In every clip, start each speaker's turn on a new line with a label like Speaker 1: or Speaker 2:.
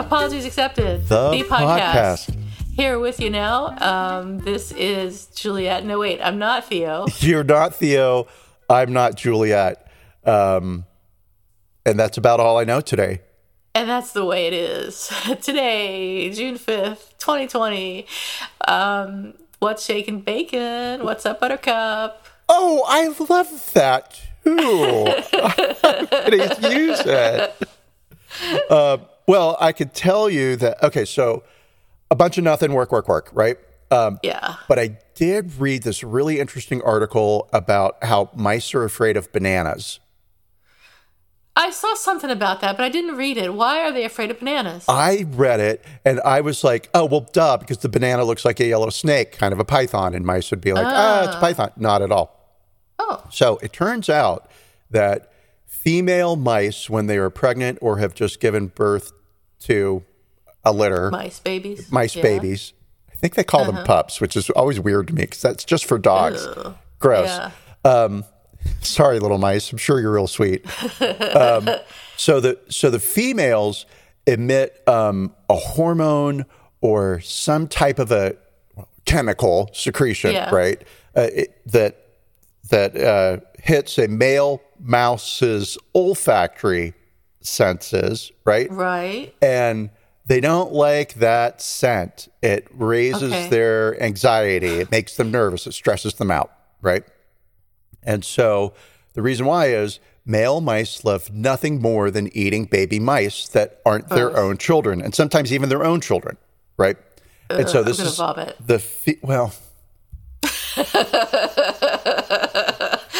Speaker 1: Apologies Accepted,
Speaker 2: The podcast.
Speaker 1: Here with you now. Um, this is Juliet. No, wait, I'm not Theo.
Speaker 2: You're not Theo. I'm not Juliet. Um, and that's about all I know today.
Speaker 1: And that's the way it is. Today, June 5th, 2020. Um, what's shaking bacon? What's up, Buttercup?
Speaker 2: Oh, I love that too. I'm gonna use it. Uh, well, I could tell you that. Okay, so a bunch of nothing, work, work, work, right? Um,
Speaker 1: Yeah.
Speaker 2: but I did read this really interesting article about how mice are afraid of bananas.
Speaker 1: I saw something about that, but I didn't read it. Why are they afraid of bananas?
Speaker 2: I read it and I was like, oh, well, duh, because the banana looks like a yellow snake, kind of a python. And mice would be like, ah, it's a python. Not at all.
Speaker 1: Oh,
Speaker 2: So it turns out that female mice, when they are pregnant or have just given birth to a litter,
Speaker 1: mice babies.
Speaker 2: mice
Speaker 1: Yeah.
Speaker 2: babies, I think they call them pups, which is always weird to me because that's just for dogs. Gross.
Speaker 1: Yeah.
Speaker 2: Sorry, little mice. I'm sure you're real sweet. um, so the so the females emit um, a hormone or some type of a chemical secretion,
Speaker 1: Yeah.
Speaker 2: right? Uh, it, that that uh, hits a male mouse's olfactory senses, right?
Speaker 1: Right.
Speaker 2: and they don't like that scent. It raises
Speaker 1: Okay.
Speaker 2: their anxiety. It makes them nervous. It stresses them out, right? And so the reason why is male mice love nothing more than eating baby mice that aren't their own children, and sometimes even their own children, right? and so this is
Speaker 1: vomit.
Speaker 2: the fe- well.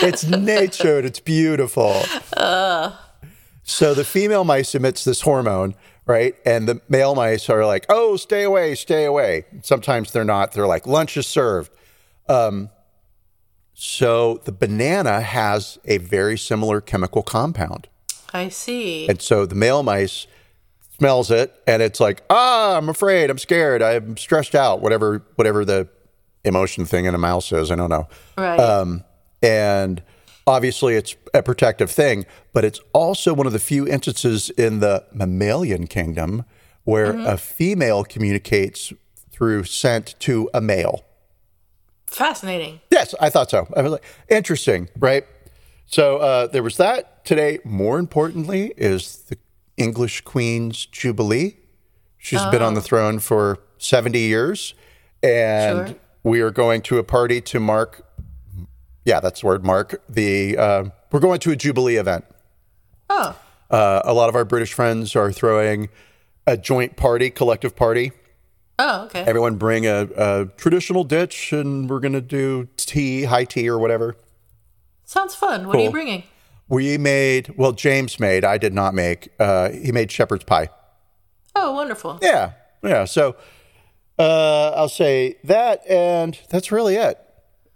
Speaker 2: it's natured. It's beautiful. So the female mice emits this hormone, right? And the male mice are like, "Oh, stay away, stay away." Sometimes they're not. They're like, "Lunch is served." Um, so the banana has a very similar chemical compound,
Speaker 1: I see.
Speaker 2: and so the male mice smells it, and it's like, "Ah, I'm afraid. I'm scared. I'm stressed out. Whatever, whatever the emotion thing in a mouse is. I don't know."
Speaker 1: right.
Speaker 2: Um, and obviously, it's a protective thing, but it's also one of the few instances in the mammalian kingdom where a female communicates through scent to a male.
Speaker 1: Fascinating.
Speaker 2: Yes, I thought so. I was like, interesting, right? So uh, there was that. Today, more importantly, is the English Queen's Jubilee. She's been on the throne for 70 years. And
Speaker 1: Sure.
Speaker 2: we are going to a party to mark, yeah, that's the word, mark the, uh, we're going to a Jubilee event.
Speaker 1: Oh,
Speaker 2: Uh, a lot of our British friends are throwing a joint party, collective party.
Speaker 1: oh, okay.
Speaker 2: Everyone bring a, a traditional dish, and we're going to do tea, high tea, or whatever.
Speaker 1: Sounds fun. What are you bringing?
Speaker 2: We made, well, James made, I did not make. Uh, he made shepherd's pie.
Speaker 1: Oh, wonderful.
Speaker 2: Yeah. Yeah. So uh, I'll say that, and that's really it.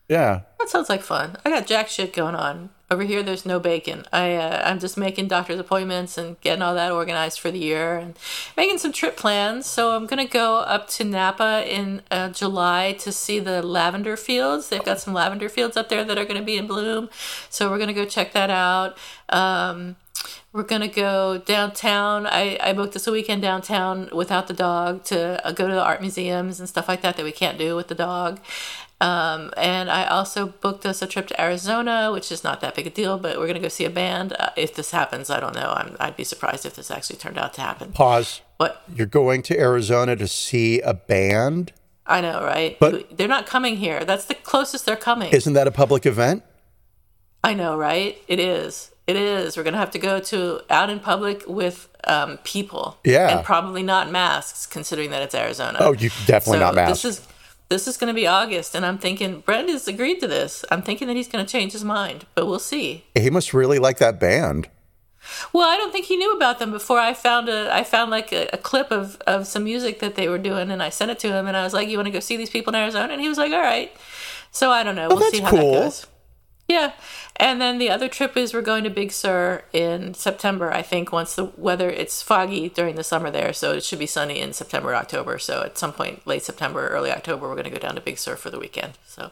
Speaker 2: Yeah.
Speaker 1: That sounds like fun. I got jack shit going on. Over here, there's no bacon. I uh, I'm just making doctor's appointments and getting all that organized for the year and making some trip plans. So I'm gonna go up to Napa in uh, July to see the lavender fields. They've got some lavender fields up there that are gonna be in bloom. So we're gonna go check that out. Um, we're gonna go downtown. I, I booked us a weekend downtown without the dog to uh, go to the art museums and stuff like that that we can't do with the dog. Um, and I also booked us a trip to Arizona, which is not that big a deal, but we're gonna go see a band. Uh, if this happens, I don't know. I'm, I'd be surprised if this actually turned out to happen.
Speaker 2: Pause.
Speaker 1: What
Speaker 2: You're going to Arizona to see a band?
Speaker 1: I know, right?
Speaker 2: But-
Speaker 1: they're not coming here. That's the closest they're coming.
Speaker 2: Isn't that a public event?
Speaker 1: I know, right? It is. It is. We're gonna have to go to out in public with um, people.
Speaker 2: Yeah.
Speaker 1: And probably not masks, considering that it's Arizona.
Speaker 2: Oh, you definitely not masks.
Speaker 1: This is this is going to be August, and I'm thinking Brett has agreed to this. I'm thinking that he's going to change his mind, but we'll see.
Speaker 2: He must really like that band.
Speaker 1: Well, I don't think he knew about them before. I found a, I found like a, a, clip of, of some music that they were doing, and I sent it to him, and I was like, "You want to go see these people in Arizona?" And he was like, "All right." So I don't know.
Speaker 2: Oh,
Speaker 1: we'll see how
Speaker 2: cool.
Speaker 1: that goes. Yeah, and then the other trip is we're going to Big Sur in September. I think once the weather it's foggy during the summer there, so it should be sunny in September, October. So at some point late September, early October, we're going to go down to Big Sur for the weekend. So,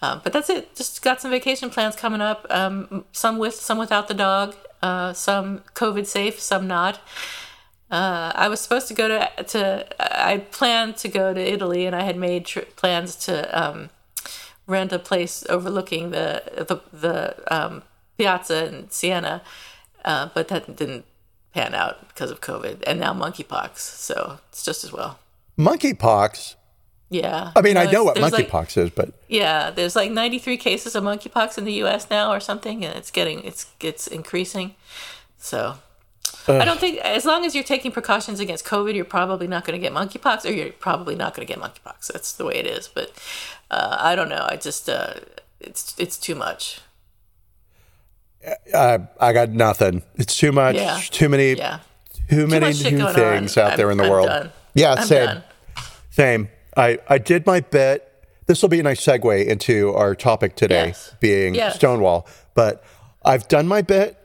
Speaker 1: um, but that's it. Just got some vacation plans coming up. Um, some with, some without the dog. Uh, some COVID safe, some not. Uh, I was supposed to go to to. I planned to go to Italy, and I had made tri- plans to. Um, rent a place overlooking the the, the um, piazza in Siena, uh, but that didn't pan out because of COVID and now monkeypox. So it's just as well.
Speaker 2: Monkeypox.
Speaker 1: Yeah.
Speaker 2: I mean, I know what monkeypox
Speaker 1: like-
Speaker 2: is, but
Speaker 1: yeah, there's like 93 cases of monkeypox in the U.S. now or something, and it's getting it's it's increasing. So. I don't think as long as you're taking precautions against COVID, you're probably not going to get monkeypox, or you're probably not going to get monkeypox. That's the way it is. But uh, I don't know. I just uh, it's it's too much.
Speaker 2: I I got nothing. It's too much.
Speaker 1: Yeah.
Speaker 2: Too many.
Speaker 1: Yeah.
Speaker 2: Too many
Speaker 1: much
Speaker 2: new things
Speaker 1: on.
Speaker 2: out there
Speaker 1: I'm-
Speaker 2: in the
Speaker 1: I'm
Speaker 2: world.
Speaker 1: done.
Speaker 2: Yeah,
Speaker 1: I'm
Speaker 2: same.
Speaker 1: done.
Speaker 2: Same. I I did my bit. This will be a nice segue into our topic today,
Speaker 1: Yes.
Speaker 2: being
Speaker 1: Yes.
Speaker 2: Stonewall. But I've done my bit.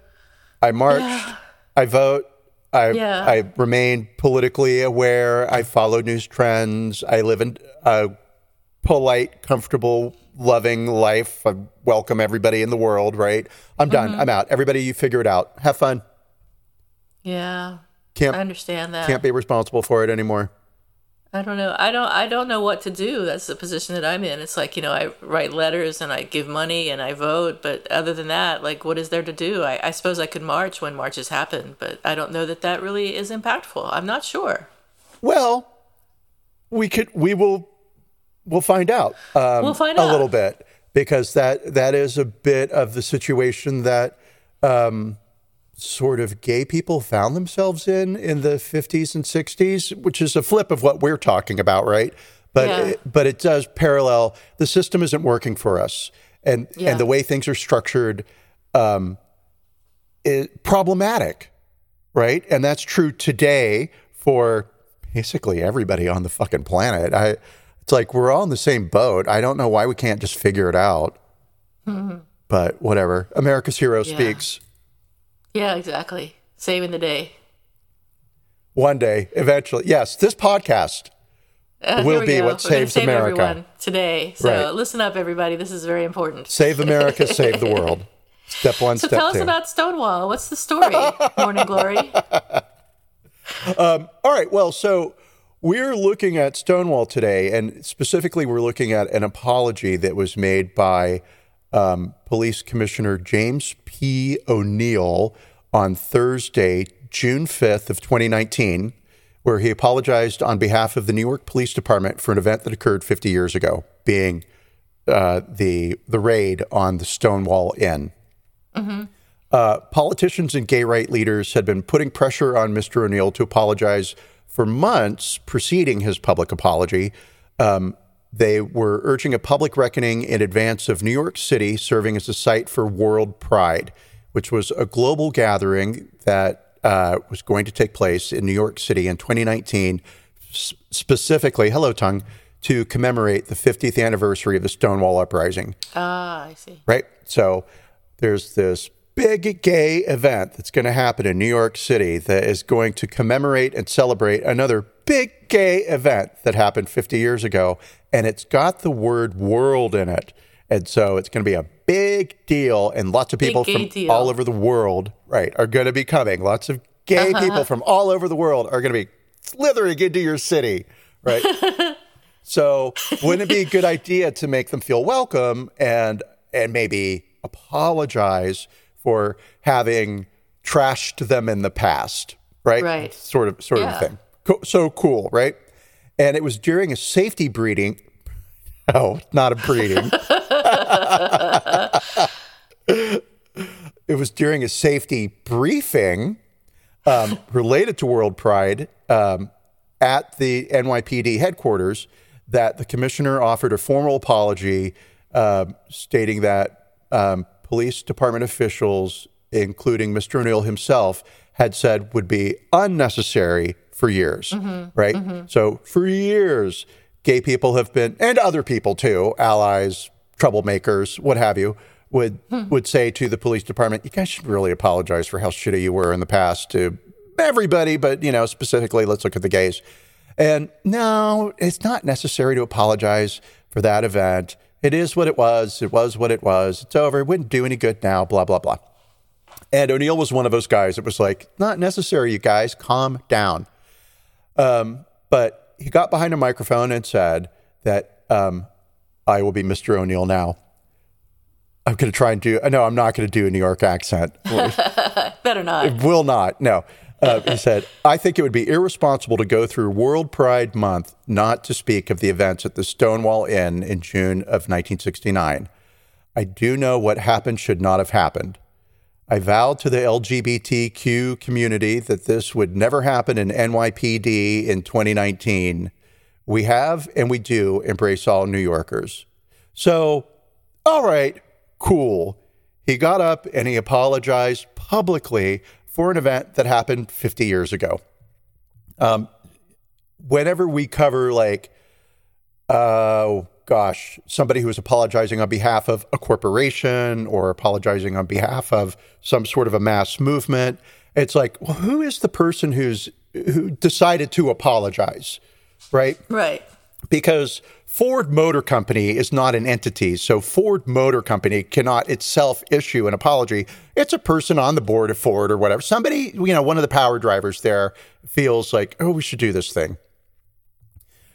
Speaker 2: I marched.
Speaker 1: Yeah.
Speaker 2: I vote. I
Speaker 1: Yeah.
Speaker 2: I remain politically aware. I follow news trends. I live in a polite, comfortable, loving life. I welcome everybody in the world. Right. I'm done.
Speaker 1: Mm-hmm.
Speaker 2: I'm out. Everybody, you figure it out. Have fun.
Speaker 1: Yeah,
Speaker 2: Can't
Speaker 1: I understand that.
Speaker 2: can't be responsible for it anymore.
Speaker 1: I don't know. I don't. I don't know what to do. That's the position that I'm in. It's like you know, I write letters and I give money and I vote, but other than that, like, what is there to do? I, I suppose I could march when marches happen, but I don't know that that really is impactful. I'm not sure.
Speaker 2: Well, we could we will we'll find out. Um,
Speaker 1: We'll find
Speaker 2: a
Speaker 1: out.
Speaker 2: little bit because that that is a bit of the situation that um, sort of gay people found themselves in in the 50s and 60s, which is a flip of what we're talking about, right? But
Speaker 1: Yeah.
Speaker 2: it, but it does parallel. The system isn't working for us, and
Speaker 1: Yeah.
Speaker 2: and the way things are structured, um, is problematic right? And that's true today for basically everybody on the fucking planet. I, it's like we're all in the same boat. I don't know why we can't just figure it out. But whatever. America's hero
Speaker 1: Yeah.
Speaker 2: speaks.
Speaker 1: Yeah, exactly. Saving the day.
Speaker 2: One day, eventually. Yes, this podcast.
Speaker 1: Uh,
Speaker 2: Will be
Speaker 1: go.
Speaker 2: what
Speaker 1: We're
Speaker 2: saves
Speaker 1: save
Speaker 2: America.
Speaker 1: everyone today. So
Speaker 2: Right.
Speaker 1: listen up, everybody. This is very important.
Speaker 2: Save America, save the world. Step one,
Speaker 1: So
Speaker 2: step
Speaker 1: tell
Speaker 2: two.
Speaker 1: us about Stonewall. What's the story? Morning Glory.
Speaker 2: All right. Well, so we're looking at Stonewall today, and specifically, we're looking at an apology that was made by um, Police Commissioner James P. O'Neill on Thursday, June 5th of 2019, where he apologized on behalf of the New York Police Department for an event that occurred 50 years ago, being uh, the the raid on the Stonewall Inn. Uh, politicians and gay right leaders had been putting pressure on Mr. O'Neill to apologize for months preceding his public apology. Um, they were urging a public reckoning in advance of New York City serving as a site for World Pride, which was a global gathering that uh, was going to take place in New York City in 2019, s- specifically, hello, tongue, to commemorate the 50th anniversary of the Stonewall Uprising
Speaker 1: Ah, I see.
Speaker 2: right? So there's this big gay event that's going to happen in New York City that is going to commemorate and celebrate another big gay event that happened 50 years ago. And it's got the word world in it. And so it's going to be a big deal. And lots of people from
Speaker 1: deal.
Speaker 2: all over the world, right, are going to be coming. Lots of gay uh-huh. people from all over the world are going to be slithering into your city, right? So wouldn't it be a good idea to make them feel welcome and and maybe apologize for having trashed them in the past, right?
Speaker 1: Right.
Speaker 2: Sort of sort
Speaker 1: Yeah.
Speaker 2: of thing. Co- so cool, right? And it was during a safety breeding. Oh, not a breeding. it was during a safety briefing um, related to World Pride um, at the NYPD headquarters that the commissioner offered a formal apology uh, stating that um, police department officials, including Mr. O'Neill himself, had said would be unnecessary for years, mm-hmm. right? Mm-hmm. So for years, gay people have been, and other people too, allies, troublemakers, what have you, would hmm. would say to the police department, "You guys should really apologize for how shitty you were in the past to everybody, but you know, specifically, let's look at the gays." And no, it's not necessary to apologize for that event. It is what it was. It was what it was. It's over. It wouldn't do any good now. Blah blah blah. And O'Neill was one of those guys that was like, not necessary, you guys, calm down. Um, but he got behind a microphone and said that um, I will be Mr. O'Neill now. I'm going to try and do, no, I'm not going to do a New York accent.
Speaker 1: Better not.
Speaker 2: It will not. No. Uh, he said, I think it would be irresponsible to go through World Pride Month not to speak of the events at the Stonewall Inn in June of 1969. I do know what happened should not have happened. I vowed to the LGBTQ community that this would never happen in NYPD in 2019. We have and we do embrace all New Yorkers. So, all right, cool. He got up and he apologized publicly for an event that happened 50 years ago. Um, whenever we cover, like, oh gosh, somebody who is apologizing on behalf of a corporation or apologizing on behalf of some sort of a mass movement, it's like, well, who is the person who's who decided to apologize, right?
Speaker 1: Right.
Speaker 2: Because Ford Motor Company is not an entity. So Ford Motor Company cannot itself issue an apology. It's a person on the board of Ford or whatever. Somebody, you know, one of the power drivers there feels like, oh, we should do this thing.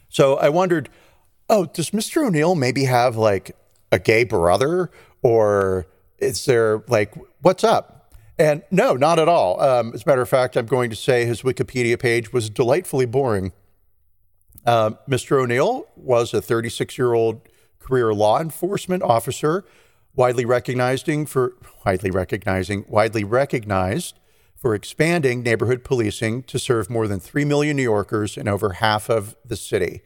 Speaker 2: So I wondered, oh, does Mr. O'Neill maybe have like a gay brother or is there like, what's up? And no, not at all. Um, as a matter of fact, I'm going to say his Wikipedia page was delightfully boring. Uh, Mr. O'Neill was a 36 year old career law enforcement officer, widely recognizing for widely recognizing widely recognized for expanding neighborhood policing to serve more than three million New Yorkers in over half of the city.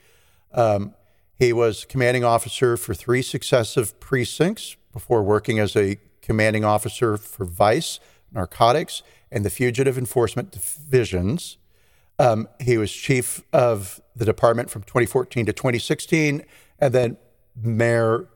Speaker 2: Um, he was commanding officer for three successive precincts before working as a commanding officer for Vice, Narcotics, and the Fugitive Enforcement Divisions. Um, he was chief of the department from 2014 to 2016, and then Mayor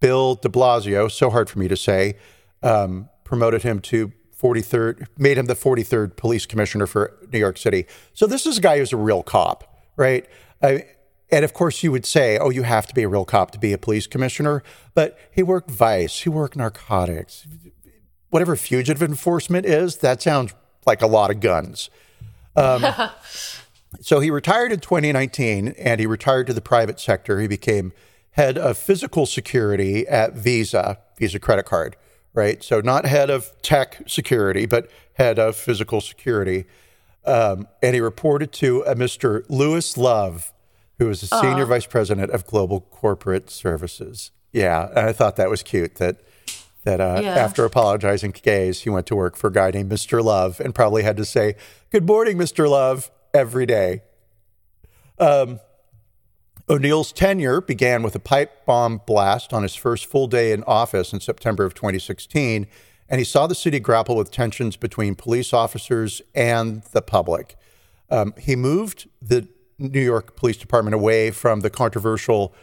Speaker 2: Bill De Blasio, so hard for me to say, um, promoted him to 43rd, made him the 43rd police commissioner for New York City. So this is a guy who's a real cop, right? I, and of course, you would say, oh, you have to be a real cop to be a police commissioner, but he worked vice, he worked narcotics, whatever fugitive enforcement is, that sounds like a lot of guns. Um, so he retired in 2019 and he retired to the private sector. He became head of physical security at Visa, Visa credit card, right? So not head of tech security, but head of physical security. Um, and he reported to a Mr. Lewis Love, who was the senior vice president of global corporate services. Yeah, and I thought that was cute that that uh,
Speaker 1: Yeah.
Speaker 2: after apologizing to gays, he went to work for a guy named Mr. Love and probably had to say, Good morning, Mr. Love, every day. Um, O'Neill's tenure began with a pipe bomb blast on his first full day in office in September of 2016, and he saw the city grapple with tensions between police officers and the public. Um, he moved the New York Police Department away from the controversial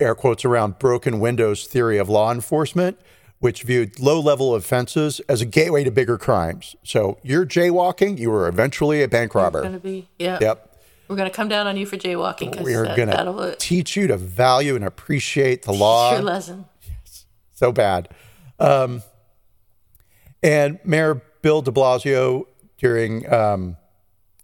Speaker 2: air quotes around broken windows theory of law enforcement, which viewed low level offenses as a gateway to bigger crimes. So you're jaywalking, you were eventually a bank robber.
Speaker 1: Gonna be yeah.
Speaker 2: Yep.
Speaker 1: We're gonna come down on you for jaywalking
Speaker 2: We are
Speaker 1: that,
Speaker 2: going to
Speaker 1: teach
Speaker 2: teach you to value and appreciate the law.
Speaker 1: your lesson. Yes.
Speaker 2: so bad. Um, and Mayor Bill de Blasio, during um,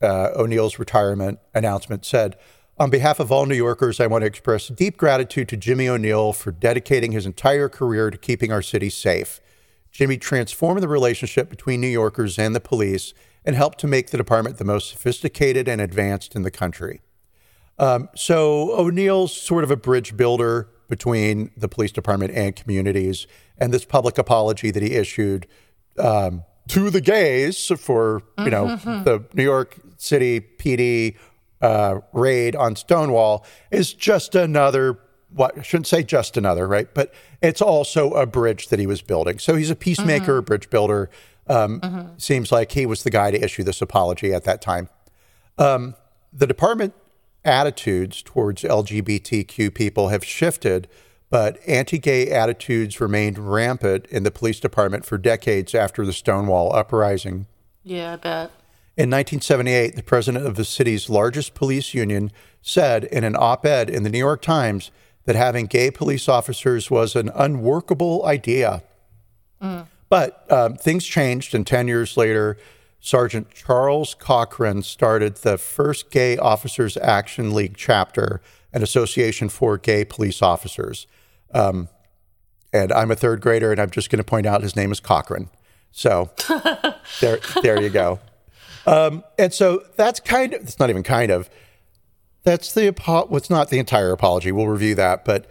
Speaker 2: uh, O'Neill's retirement announcement, said, On behalf of all New Yorkers, I want to express deep gratitude to Jimmy O'Neill for dedicating his entire career to keeping our city safe. Jimmy transformed the relationship between New Yorkers and the police and helped to make the department the most sophisticated and advanced in the country. Um, so O'Neill's sort of a bridge builder between the police department and communities, and this public apology that he issued um, to the gays for you know the New York City PD uh, raid on Stonewall is just another. What I shouldn't say just another, right? But it's also a bridge that he was building. So he's a peacemaker, bridge builder. Um, Seems like he was the guy to issue this apology at that time. Um, the department attitudes towards LGBTQ people have shifted, but anti gay attitudes remained rampant in the police department for decades after the Stonewall uprising.
Speaker 1: Yeah, I bet.
Speaker 2: In 1978, the president of the city's largest police union said in an op ed in the New York Times that having gay police officers was an unworkable idea. But um, things changed, and 10 years later, Sergeant Charles Cochrane started the first Gay Officers Action League chapter, an association for gay police officers. Um, and I'm a third grader, and I'm just going to point out his name is Cochrane. So there, there you go. Um, and so that's kind of, it's not even kind of, that's the, apo- well, not the entire apology. We'll review that, but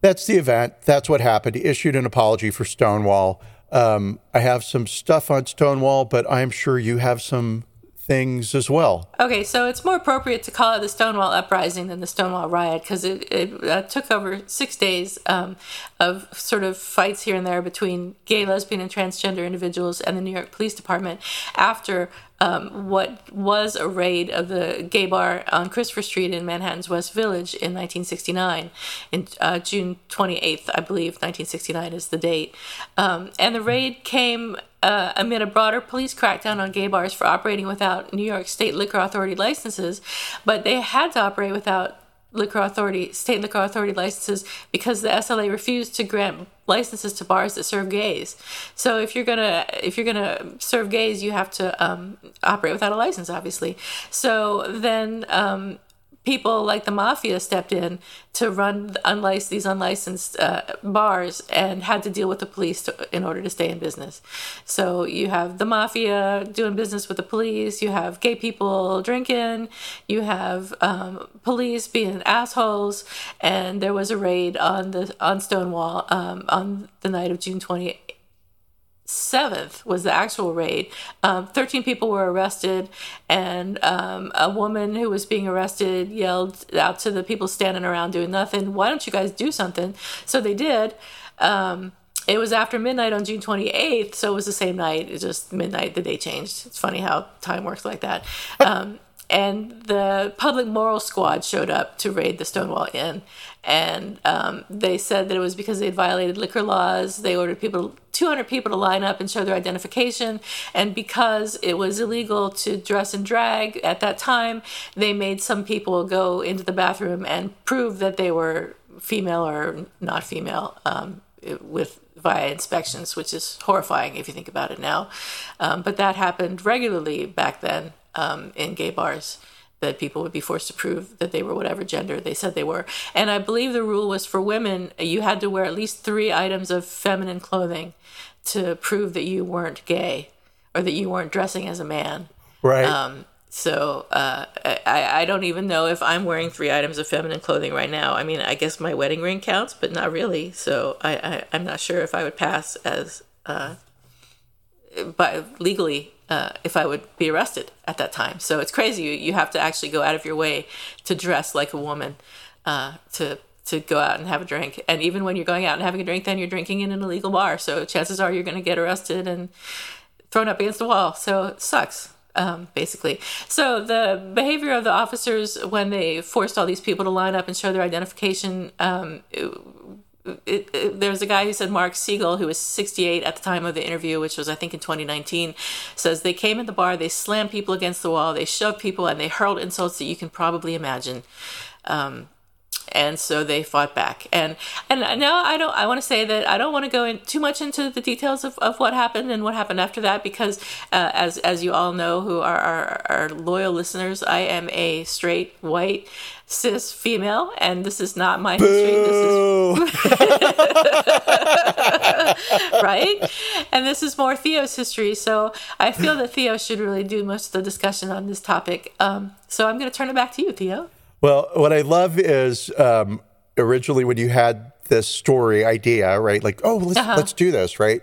Speaker 2: that's the event. That's what happened. He issued an apology for Stonewall. Um, I have some stuff on Stonewall, but I'm sure you have some things as well.
Speaker 1: Okay, so it's more appropriate to call it the Stonewall Uprising than the Stonewall Riot because it, it uh, took over six days um, of sort of fights here and there between gay, lesbian, and transgender individuals and the New York Police Department after um, what was a raid of the gay bar on Christopher Street in Manhattan's West Village in 1969. In uh, June 28th, I believe, 1969 is the date. Um, and the raid came uh, amid a broader police crackdown on gay bars for operating without New York State Liquor Authority licenses, but they had to operate without liquor authority state liquor authority licenses because the SLA refused to grant licenses to bars that serve gays. So if you're gonna if you're gonna serve gays, you have to um, operate without a license, obviously. So then. Um, people like the mafia stepped in to run unlicensed, these unlicensed uh, bars and had to deal with the police to, in order to stay in business. So you have the mafia doing business with the police, you have gay people drinking, you have um, police being assholes, and there was a raid on the on Stonewall um, on the night of June 28th. 7th was the actual raid. Um, 13 people were arrested, and um, a woman who was being arrested yelled out to the people standing around doing nothing, Why don't you guys do something? So they did. Um, it was after midnight on June 28th, so it was the same night. It's just midnight, the day changed. It's funny how time works like that. Um, and the public moral squad showed up to raid the Stonewall Inn. And um, they said that it was because they had violated liquor laws. They ordered people, 200 people to line up and show their identification. And because it was illegal to dress and drag at that time, they made some people go into the bathroom and prove that they were female or not female um, with via inspections, which is horrifying if you think about it now. Um, but that happened regularly back then um, in gay bars that people would be forced to prove that they were whatever gender they said they were. And I believe the rule was for women, you had to wear at least three items of feminine clothing to prove that you weren't gay or that you weren't dressing as a man.
Speaker 2: Right.
Speaker 1: Um, so uh, I, I don't even know if I'm wearing three items of feminine clothing right now. I mean, I guess my wedding ring counts, but not really. So I, I, I'm not sure if I would pass as, uh, but legally uh, if I would be arrested at that time. So it's crazy. You, you have to actually go out of your way to dress like a woman uh, to to go out and have a drink. And even when you're going out and having a drink, then you're drinking in an illegal bar. So chances are you're going to get arrested and thrown up against the wall. So it sucks. Um, basically. So the behavior of the officers when they forced all these people to line up and show their identification um, it, it, there was a guy who said Mark Segal, who was 68 at the time of the interview, which was I think in 2019, says they came in the bar, they slammed people against the wall, they shoved people, and they hurled insults that you can probably imagine. Um, and so they fought back and and now i don't i want to say that i don't want to go in too much into the details of, of what happened and what happened after that because uh, as as you all know who are our, our loyal listeners i am a straight white cis female and this is not my
Speaker 2: Boo!
Speaker 1: history this is right and this is more theo's history so i feel that theo should really do most of the discussion on this topic um, so i'm going to turn it back to you theo
Speaker 2: Well, what I love is um, originally when you had this story idea, right? Like, oh, let's
Speaker 1: Uh-huh.
Speaker 2: let's do this, right?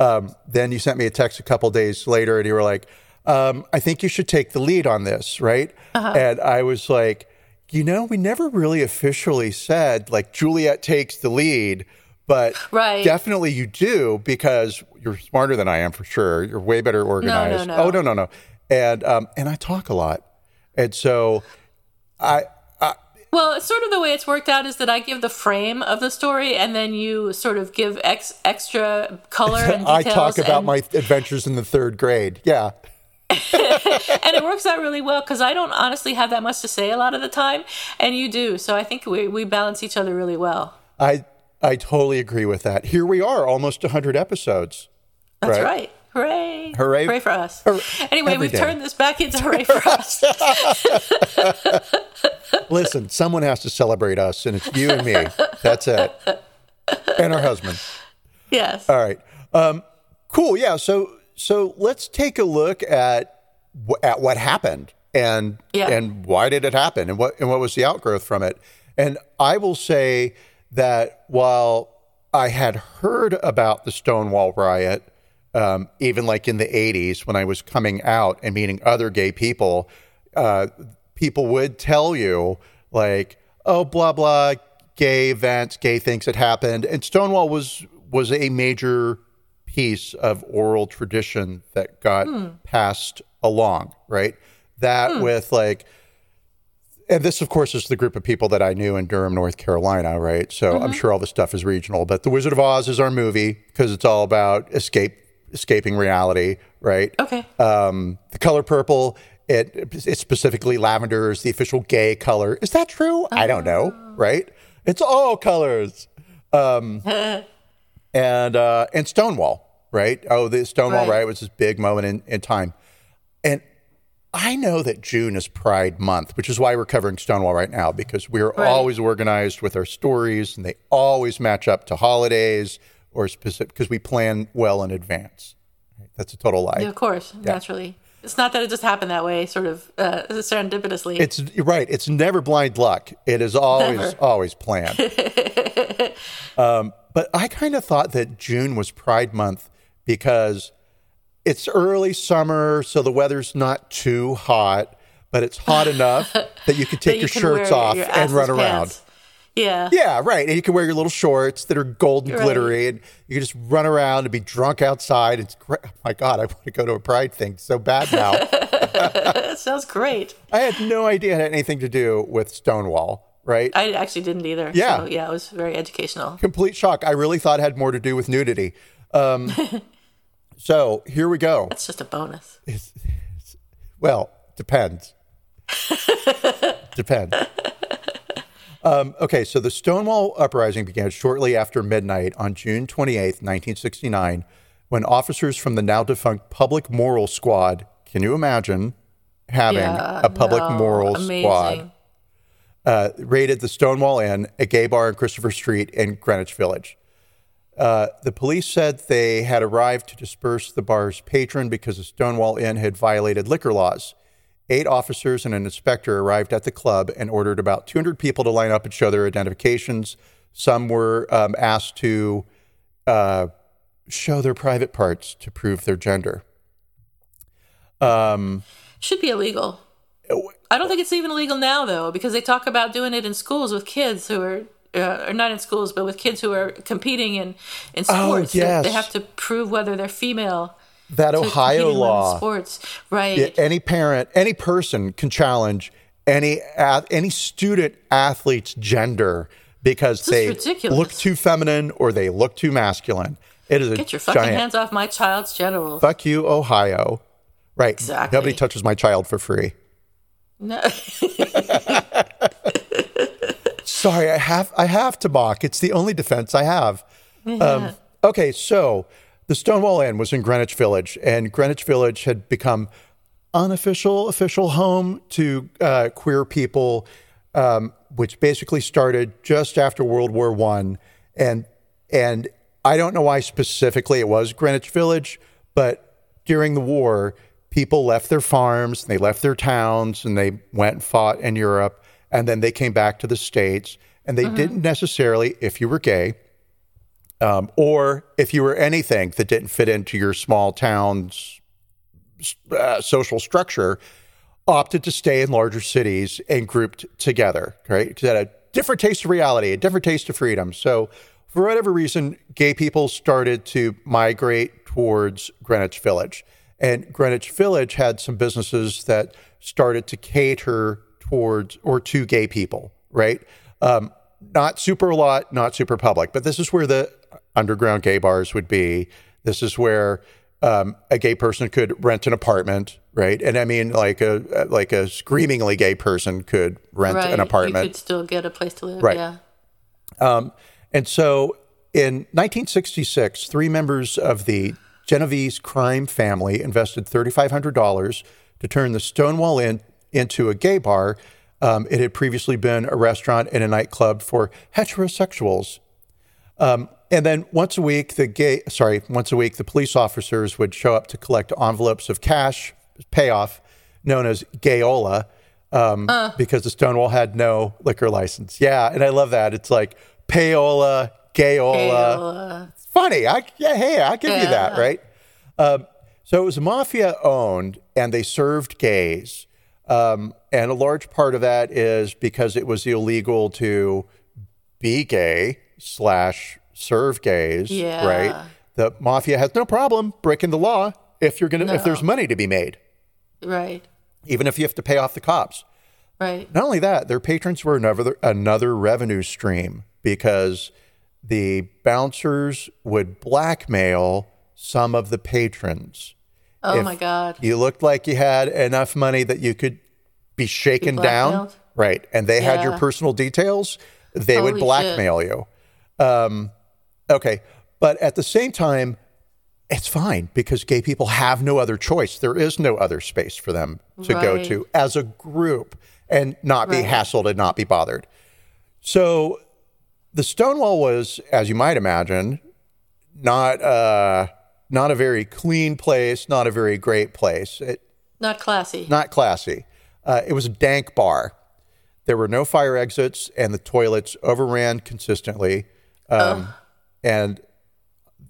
Speaker 2: Um, then you sent me a text a couple days later, and you were like, um, I think you should take the lead on this, right?
Speaker 1: Uh-huh.
Speaker 2: And I was like, you know, we never really officially said like Juliet takes the lead, but
Speaker 1: Right.
Speaker 2: definitely you do because you're smarter than I am for sure. You're way better organized.
Speaker 1: no. no, no.
Speaker 2: Oh no, no, no. And um, and I talk a lot, and so I. I
Speaker 1: Well, sort of the way it's worked out is that I give the frame of the story, and then you sort of give ex- extra color and
Speaker 2: I talk about
Speaker 1: and,
Speaker 2: my adventures in the third grade. Yeah.
Speaker 1: and it works out really well because I don't honestly have that much to say a lot of the time, and you do. So I think we we balance each other really well.
Speaker 2: I I totally agree with that. Here we are, almost 100 episodes.
Speaker 1: That's
Speaker 2: Right.
Speaker 1: right. Hooray!
Speaker 2: Hooray.
Speaker 1: Hooray for us!
Speaker 2: Hooray.
Speaker 1: Anyway, we've turned this back into hooray for us.
Speaker 2: Listen, someone has to celebrate us, and it's you and me. That's it. And our husband.
Speaker 1: yes.
Speaker 2: All right. Um, cool. Yeah. So so let's take a look at at what happened and
Speaker 1: Yeah.
Speaker 2: and why did it happen and what and what was the outgrowth from it. And I will say that while I had heard about the Stonewall riot, um, even like in the '80s when I was coming out and meeting other gay people, uh, people would tell you like, "Oh, blah blah." Gay events, gay things that happened, and Stonewall was was a major piece of oral tradition that got passed along, right? That with like, and this, of course, is the group of people that I knew in Durham, North Carolina, right? So I'm sure all this stuff is regional, but The Wizard of Oz is our movie because it's all about escape, escaping reality, right?
Speaker 1: Okay.
Speaker 2: Um, the color purple, it it's specifically lavender is the official gay color. Is that true? I don't know, right? It's all colors. Um, and uh, and Stonewall, right? Oh, the Stonewall
Speaker 1: Right.
Speaker 2: riot was this big moment in, in time. And I know that June is Pride Month, which is why we're covering Stonewall right now because we're
Speaker 1: Right.
Speaker 2: always organized with our stories, and they always match up to holidays or specific because we plan well in advance. That's a total lie.
Speaker 1: Yeah, of course, naturally. It's not that it just happened that way, sort of uh, serendipitously.
Speaker 2: It's right. It's never blind luck. It is always
Speaker 1: Never.
Speaker 2: always planned. um, but I kind of thought that June was Pride Month because it's early summer, so the weather's not too hot, but it's hot enough that you can take
Speaker 1: you
Speaker 2: your
Speaker 1: can
Speaker 2: shirts off
Speaker 1: your
Speaker 2: and run
Speaker 1: assless
Speaker 2: around.
Speaker 1: Yeah.
Speaker 2: Yeah, right. And you can wear your little shorts that are gold and
Speaker 1: Right.
Speaker 2: glittery, and you can just run around and be drunk outside. It's great. Oh my God, I want to go to a Pride thing so bad now.
Speaker 1: That sounds great.
Speaker 2: I had no idea it had anything to do with Stonewall, right?
Speaker 1: I actually didn't either.
Speaker 2: Yeah.
Speaker 1: So, yeah, it was very educational.
Speaker 2: Complete shock. I really thought it had more to do with nudity. Um, so here we go.
Speaker 1: That's just a bonus.
Speaker 2: It's, it's, well, depends. depends. Um, okay, so the Stonewall Uprising began shortly after midnight on June 28th, 1969, when officers from the now defunct Public Moral Squad, can you imagine having
Speaker 1: Yeah,
Speaker 2: a Public
Speaker 1: no,
Speaker 2: Moral
Speaker 1: amazing.
Speaker 2: Squad, uh, raided the Stonewall Inn, a gay bar on Christopher Street in Greenwich Village. Uh, the police said they had arrived to disperse the bar's patron because the Stonewall Inn had violated liquor laws. Eight officers and an inspector arrived at the club and ordered about 200 people to line up and show their identifications. Some were um, asked to uh, show their private parts to prove their gender. Um,
Speaker 1: Should be illegal. I don't think it's even illegal now, though, because they talk about doing it in schools with kids who are, uh, or not in schools, but with kids who are competing in, in sports. They-
Speaker 2: Oh, yes.
Speaker 1: They have to prove whether they're female.
Speaker 2: that Ohio law.
Speaker 1: Sports. Right.
Speaker 2: Yeah, any parent, any person can challenge any any student athlete's gender because
Speaker 1: is
Speaker 2: they look too feminine or they look too masculine. It is a
Speaker 1: Get your fucking
Speaker 2: giant
Speaker 1: hands off my child's genitals.
Speaker 2: fuck you, Ohio. Right.
Speaker 1: Exactly.
Speaker 2: Nobody touches my child for free.
Speaker 1: No.
Speaker 2: Sorry, I have I have to mock. It's the only defense I have. Um, okay, so the Stonewall Inn was in Greenwich Village, and Greenwich Village had become unofficial official home to uh, queer people, um, which basically started just after World War One, and and I don't know why specifically it was Greenwich Village, but during the war, people left their farms, they left their towns, and they went and fought in Europe, and then they came back to the states, and they didn't necessarily, if you were gay, um, or if you were anything that didn't fit into your small town's uh, social structure opted to stay in larger cities and grouped together, right? Because had a different taste of reality, a different taste of freedom. So, for whatever reason, gay people started to migrate towards Greenwich Village. And Greenwich Village had some businesses that started to cater towards or to gay people, right? Um, not super a lot, not super public, but this is where the underground gay bars would be. This is where um, a gay person could rent an apartment, right? And I mean, like a like a screamingly gay person could rent
Speaker 1: right.
Speaker 2: an apartment.
Speaker 1: You could still get a place to live.
Speaker 2: Right.
Speaker 1: Yeah.
Speaker 2: Um, and so in 1966, three members of the Genovese crime family invested $3,500 to turn the Stonewall Inn into a gay bar. Um, it had previously been a restaurant and a nightclub for heterosexuals. Um, and then once a week, the gay sorry, once a week, the police officers would show up to collect envelopes of cash payoff, known as gayola, um, uh. because the Stonewall had no liquor license. Yeah, and I love that. It's like payola, gayola. gayola. It's funny. I yeah, hey, I give yeah. you that, right? Um, so it was mafia owned, and they served gays. Um, and a large part of that is because it was illegal to be gay slash serve gays,
Speaker 1: yeah.
Speaker 2: right? The mafia has no problem breaking the law if you're gonna no. if there's money to be made,
Speaker 1: right?
Speaker 2: Even if you have to pay off the cops,
Speaker 1: right?
Speaker 2: Not only that, their patrons were another another revenue stream because the bouncers would blackmail some of the patrons.
Speaker 1: Oh if my god!
Speaker 2: You looked like you had enough money that you could be shaken be down, right? And they yeah. had your personal details. They Holy would blackmail shit. you. Um, Okay. But at the same time, it's fine because gay people have no other choice. There is no other space for them to right. go to as a group and not right. be hassled and not be bothered. So the Stonewall was, as you might imagine, not uh, not a very clean place, not a very great place. It,
Speaker 1: not classy.
Speaker 2: Not classy. Uh, it was a dank bar. There were no fire exits, and the toilets overran consistently. Um, and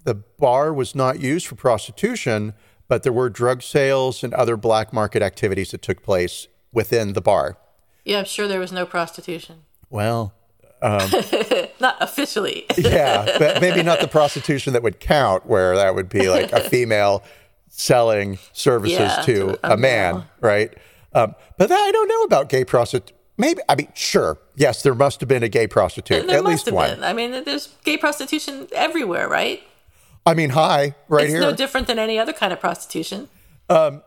Speaker 2: the bar was not used for prostitution, but there were drug sales and other black market activities that took place within the bar.
Speaker 1: Yeah, I'm sure there was no prostitution.
Speaker 2: Well, um,
Speaker 1: not officially.
Speaker 2: yeah, but maybe not the prostitution that would count, where that would be like a female selling services yeah, to, to, a, a man, right? Um, but that, I don't know about gay prostitution. Maybe I mean, sure, yes, there must have been a gay prostitute,
Speaker 1: there
Speaker 2: at least one.
Speaker 1: Been. I mean, there's gay prostitution everywhere, right?
Speaker 2: I mean, hi, right
Speaker 1: it's
Speaker 2: here.
Speaker 1: It's no different than any other kind of prostitution.
Speaker 2: Um,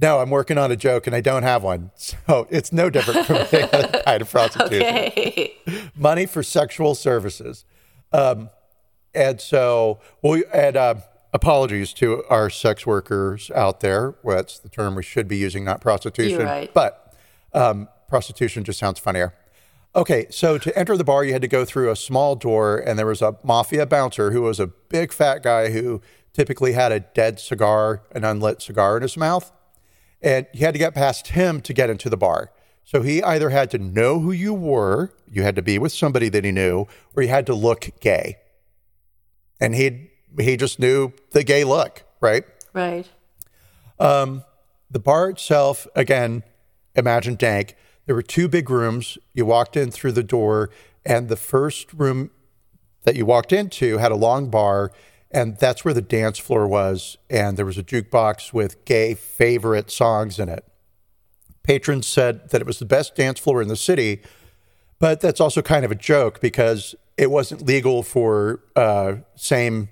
Speaker 2: no, I'm working on a joke and I don't have one, so it's no different from any other kind of prostitution.
Speaker 1: Okay.
Speaker 2: Money for sexual services, um, and so we and uh, apologies to our sex workers out there. Well, that's the term we should be using, not prostitution.
Speaker 1: You're right.
Speaker 2: But um, Prostitution just sounds funnier. Okay, so to enter the bar, you had to go through a small door, and there was a mafia bouncer who was a big fat guy who typically had a dead cigar, an unlit cigar in his mouth. And you had to get past him to get into the bar. So he either had to know who you were, you had to be with somebody that he knew, or you had to look gay. And he he just knew the gay look, right?
Speaker 1: Right.
Speaker 2: Um, the bar itself, again, imagine dank. There were two big rooms. You walked in through the door, and the first room that you walked into had a long bar, and that's where the dance floor was. And there was a jukebox with gay favorite songs in it. Patrons said that it was the best dance floor in the city, but that's also kind of a joke because it wasn't legal for uh, same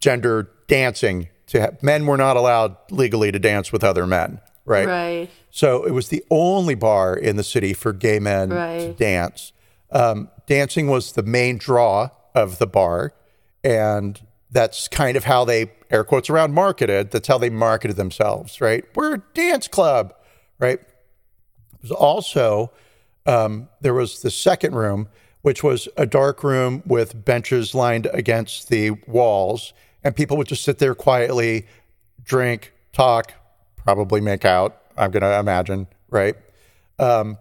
Speaker 2: gender dancing to have, men were not allowed legally to dance with other men right?
Speaker 1: Right.
Speaker 2: So it was the only bar in the city for gay men right. to dance. Um, dancing was the main draw of the bar, and that's kind of how they air quotes around marketed. That's how they marketed themselves, right? We're a dance club, right? Was also um, there was the second room, which was a dark room with benches lined against the walls, and people would just sit there quietly, drink, talk, probably make out, I'm going to imagine, right? Um,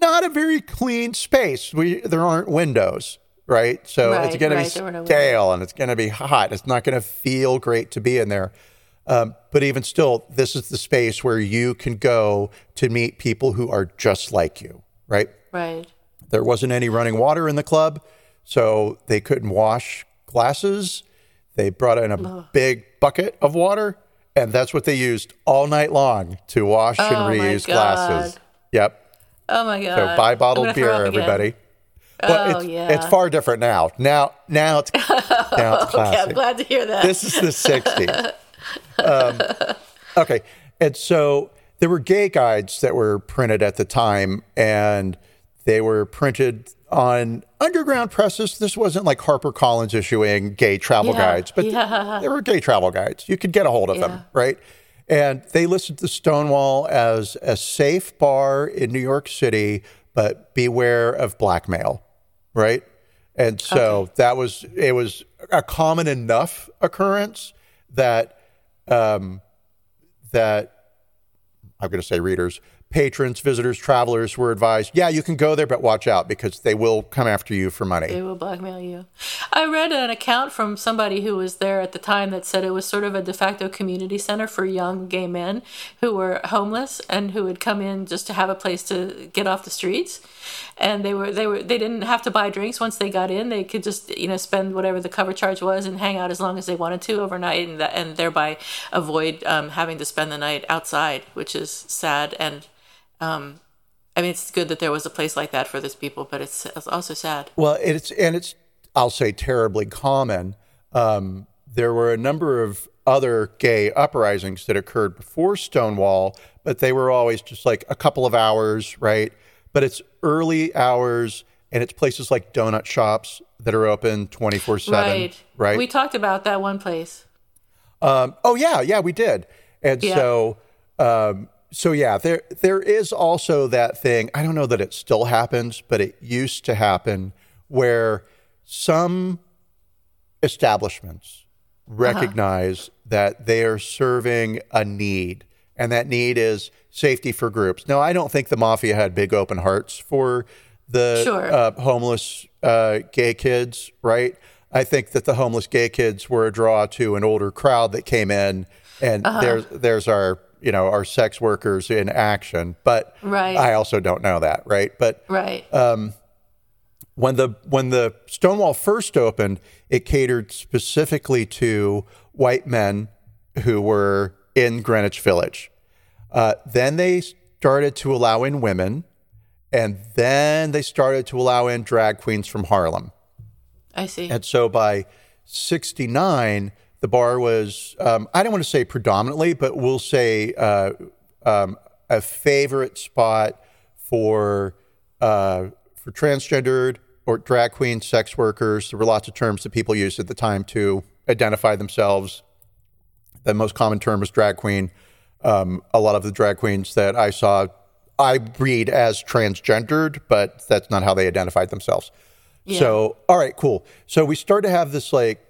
Speaker 2: not a very clean space. We there aren't windows, right? So right, it's going right, to be stale and it's going to be hot. It's not going to feel great to be in there. Um, but even still, this is the space where you can go to meet people who are just like you, right?
Speaker 1: Right.
Speaker 2: There wasn't any running water in the club, so they couldn't wash glasses. They brought in a big bucket of water, and that's what they used all night long to wash
Speaker 1: Oh,
Speaker 2: and reuse glasses. Yep.
Speaker 1: Oh my god.
Speaker 2: So buy bottled beer, everybody. But
Speaker 1: Oh,
Speaker 2: it's,
Speaker 1: yeah.
Speaker 2: it's far different now. Now, now it's now it's
Speaker 1: Okay, I'm glad to hear that.
Speaker 2: this is the 60s. Um, okay. And so there were gay guides that were printed at the time, and they were printed on underground presses. This wasn't like HarperCollins issuing gay travel
Speaker 1: Yeah,
Speaker 2: guides, but
Speaker 1: yeah.
Speaker 2: they were gay travel guides. You could get a hold of
Speaker 1: Yeah.
Speaker 2: them, right? And they listed the Stonewall as a safe bar in New York City, but beware of blackmail, right? And so that was it was a common enough occurrence that um, that I'm going to say readers, patrons, visitors, travelers were advised, yeah, you can go there, but watch out because they will come after you for money.
Speaker 1: They will blackmail you. I read an account from somebody who was there at the time that said it was sort of a de facto community center for young gay men who were homeless and who would come in just to have a place to get off the streets. And they were they were they didn't have to buy drinks once they got in. They could just you know spend whatever the cover charge was and hang out as long as they wanted to overnight, and and thereby avoid um, having to spend the night outside, which is sad and. Um, I mean, it's good that there was a place like that for those people, but it's, it's also sad.
Speaker 2: Well, it's and it's I'll say terribly common. Um, there were a number of other gay uprisings that occurred before Stonewall, but they were always just like a couple of hours, right? But it's early hours, and it's places like donut shops that are open twenty four seven,
Speaker 1: Right.
Speaker 2: right?
Speaker 1: We talked about that one place.
Speaker 2: Um, oh yeah, yeah, we did. And
Speaker 1: Yeah.
Speaker 2: so, um, so yeah, there there is also that thing. I don't know that it still happens, but it used to happen where some establishments recognize that they are serving a need, and that need is safety for groups. Now, I don't think the mafia had big open hearts for the
Speaker 1: Sure.
Speaker 2: uh, homeless uh, gay kids, right? I think that the homeless gay kids were a draw to an older crowd that came in, and there's there's our you know our sex workers in action. But
Speaker 1: Right.
Speaker 2: I also don't know that, right? But
Speaker 1: Right.
Speaker 2: when the when the Stonewall first opened, it catered specifically to white men who were in Greenwich Village. Uh, then they started to allow in women, and then they started to allow in drag queens from Harlem.
Speaker 1: I see.
Speaker 2: And so by 69, the bar was, um, I don't want to say predominantly, but we'll say uh, um, a favorite spot for, uh, for transgendered or drag queen sex workers. There were lots of terms that people used at the time to identify themselves. The most common term was drag queen. Um, a lot of the drag queens that I saw, I read as transgendered, but that's not how they identified themselves. Yeah. So, all right, cool. So we start to have this like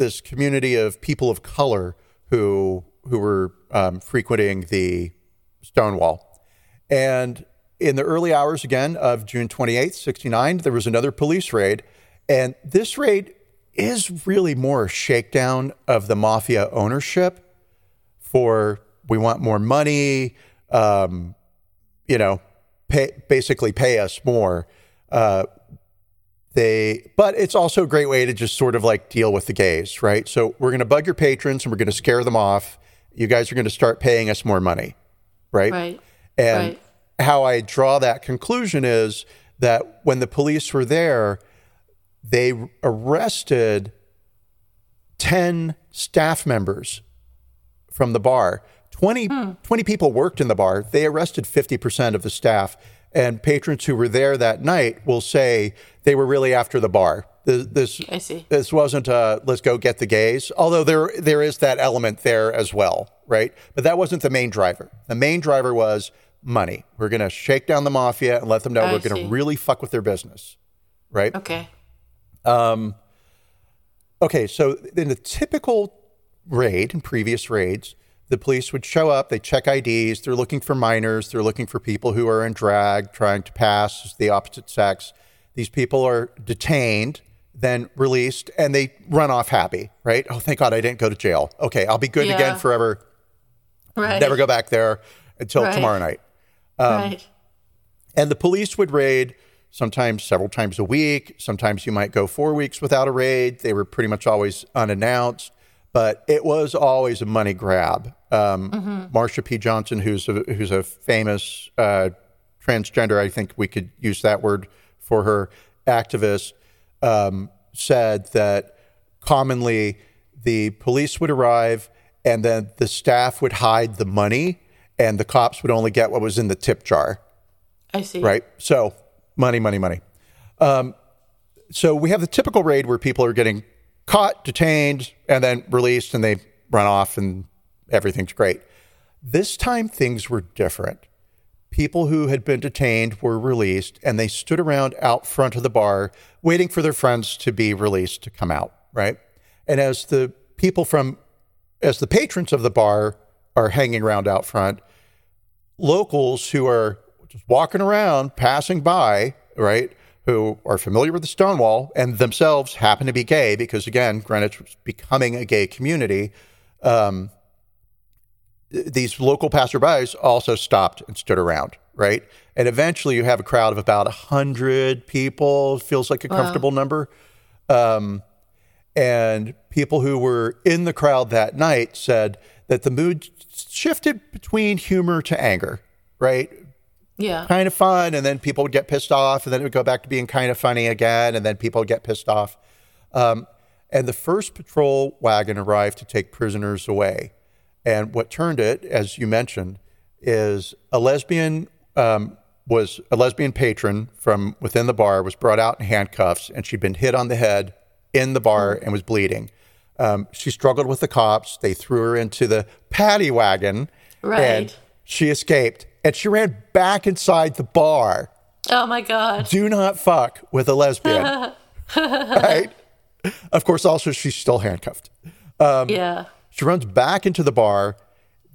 Speaker 2: this community of people of color who who were um, frequenting the Stonewall, and in the early hours again of June twenty eighth, sixty nine, there was another police raid, and this raid is really more a shakedown of the mafia ownership for we want more money, um, you know, pay, basically pay us more. Uh, they, but it's also a great way to just sort of like deal with the gays, right? So we're going to bug your patrons and we're going to scare them off. You guys are going to start paying us more money, right?
Speaker 1: Right.
Speaker 2: And
Speaker 1: Right.
Speaker 2: how I draw that conclusion is that when the police were there, they arrested 10 staff members from the bar. 20, hmm. 20 people worked in the bar. They arrested 50% of the staff. And patrons who were there that night will say they were really after the bar. This, this,
Speaker 1: I see.
Speaker 2: this wasn't a let's go get the gays, although there there is that element there as well, right? But that wasn't the main driver. The main driver was money. We're going to shake down the mafia and let them know
Speaker 1: I
Speaker 2: we're going to really fuck with their business, right?
Speaker 1: Okay.
Speaker 2: Um, okay, so in the typical raid, in previous raids, the police would show up, they check IDs, they're looking for minors, they're looking for people who are in drag, trying to pass as the opposite sex. These people are detained, then released, and they run off happy, right? Oh, thank God I didn't go to jail. Okay, I'll be good
Speaker 1: Yeah.
Speaker 2: again forever.
Speaker 1: Right.
Speaker 2: Never go back there until
Speaker 1: Right.
Speaker 2: tomorrow night.
Speaker 1: Um, right.
Speaker 2: And the police would raid sometimes several times a week. Sometimes you might go four weeks without a raid. They were pretty much always unannounced, but it was always a money grab. Um, Marsha P. Johnson, who's a, who's a famous uh, transgender, I think we could use that word for her, activist, um, said that commonly the police would arrive and then the staff would hide the money and the cops would only get what was in the tip jar
Speaker 1: I see.
Speaker 2: right? So money, money, money. Um, so we have the typical raid where people are getting caught, detained, and then released, and they run off, and everything's great. This time things were different. People who had been detained were released, and they stood around out front of the bar waiting for their friends to be released to come out, right? And as the people from, as the patrons of the bar are hanging around out front, locals who are just walking around, passing by, right, who are familiar with the Stonewall and themselves happen to be gay, because again, Greenwich was becoming a gay community. Um, these local passerbys also stopped and stood around, right? And eventually you have a crowd of about 100 people, feels like a comfortable number. Um, and people who were in the crowd that night said that the mood shifted between humor to anger, right?
Speaker 1: Yeah.
Speaker 2: Kind of fun, and then people would get pissed off, and then it would go back to being kind of funny again, and then people would get pissed off. Um, and the first patrol wagon arrived to take prisoners away. And what turned it, as you mentioned, is a lesbian um, was a lesbian patron from within the bar was brought out in handcuffs, and she'd been hit on the head in the bar and was bleeding. Um, she struggled with the cops. They threw her into the paddy wagon, and
Speaker 1: Right.
Speaker 2: she escaped. And she ran back inside the bar.
Speaker 1: Oh my God.
Speaker 2: Do not fuck with a lesbian, right? Of course, also she's still handcuffed.
Speaker 1: yeah.
Speaker 2: She runs back into the bar.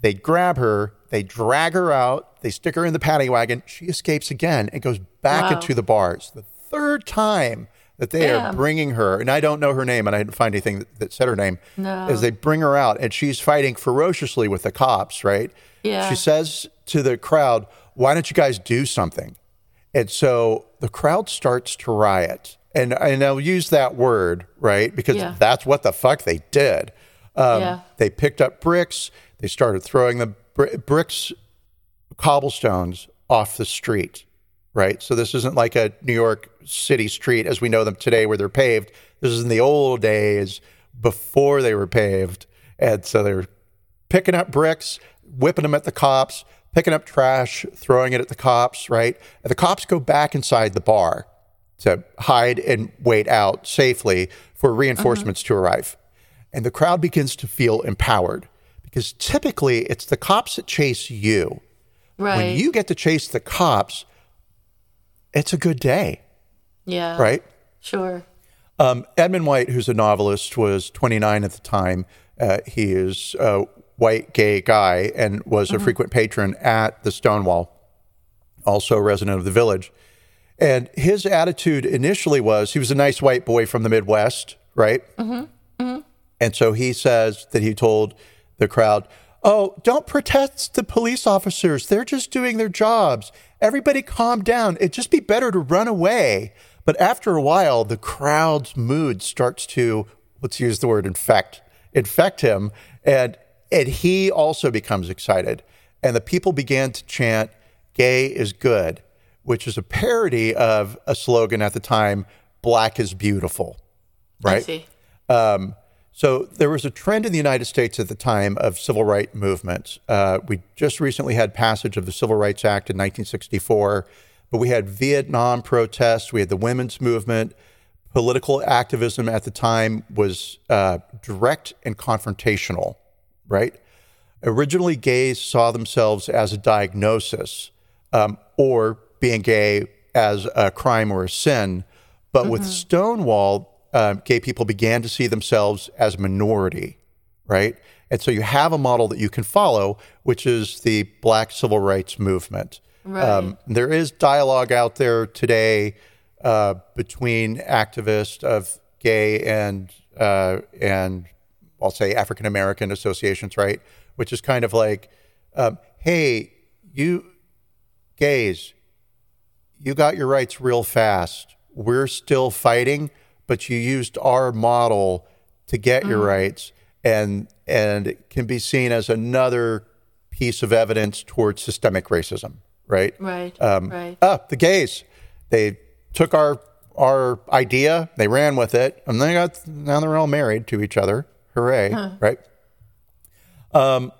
Speaker 2: They grab her, they drag her out, they stick her in the paddy wagon. She escapes again and goes back
Speaker 1: Wow.
Speaker 2: into the bars. The third time that they are bringing her, and I don't know her name, and I didn't find anything that, that said her name,
Speaker 1: No.
Speaker 2: as they bring her out, and she's fighting ferociously with the cops, right?
Speaker 1: Yeah.
Speaker 2: She says to the crowd, Why don't you guys do something? And so the crowd starts to riot. And, and I'll use that word, right? Because
Speaker 1: Yeah.
Speaker 2: that's what the fuck they did. Um,
Speaker 1: Yeah.
Speaker 2: They picked up bricks. They started throwing the br- bricks, cobblestones off the street, right? So this isn't like a New York City street as we know them today where they're paved. This is in the old days before they were paved. And so they're picking up bricks, whipping them at the cops, picking up trash, throwing it at the cops, right? And the cops go back inside the bar to hide and wait out safely for reinforcements to arrive. And the crowd begins to feel empowered because typically it's the cops that chase you.
Speaker 1: Right.
Speaker 2: When you get to chase the cops, it's a good day,
Speaker 1: yeah.
Speaker 2: right?
Speaker 1: Sure.
Speaker 2: Um, Edmund White, who's a novelist, was 29 at the time. Uh, he is a white gay guy and was a frequent patron at the Stonewall, also a resident of the village. And his attitude initially was he was a nice white boy from the Midwest, right? And so he says that he told the crowd, Oh, don't protest the police officers. They're just doing their jobs. Everybody calm down. It'd just be better to run away. But after a while, the crowd's mood starts to, let's use the word infect, infect him. And, and he also becomes excited. And the people began to chant, Gay is good, which is a parody of a slogan at the time, Black is beautiful.
Speaker 1: I
Speaker 2: Right?
Speaker 1: see.
Speaker 2: Um, so there was a trend in the United States at the time of civil rights movements. Uh, we just recently had passage of the Civil Rights Act in 1964, but we had Vietnam protests, we had the women's movement. Political activism at the time was uh, direct and confrontational, right? Originally, gays saw themselves as a diagnosis um, or being gay as a crime or a sin. But with Stonewall, um, gay people began to see themselves as a minority, right? And so you have a model that you can follow, which is the Black Civil Rights Movement.
Speaker 1: Right.
Speaker 2: there is dialogue out there today uh, between activists of gay and uh, and I'll say African American associations, right? Which is kind of like, um, hey, you gays, you got your rights real fast. We're still fighting, but you used our model to get mm. your rights, and and it can be seen as another piece of evidence towards systemic racism, right?
Speaker 1: Right. Um, right.
Speaker 2: Ah, the gays, they took our our idea, they ran with it, and they got now they're all married to each other. Hooray! Huh. Right. Um,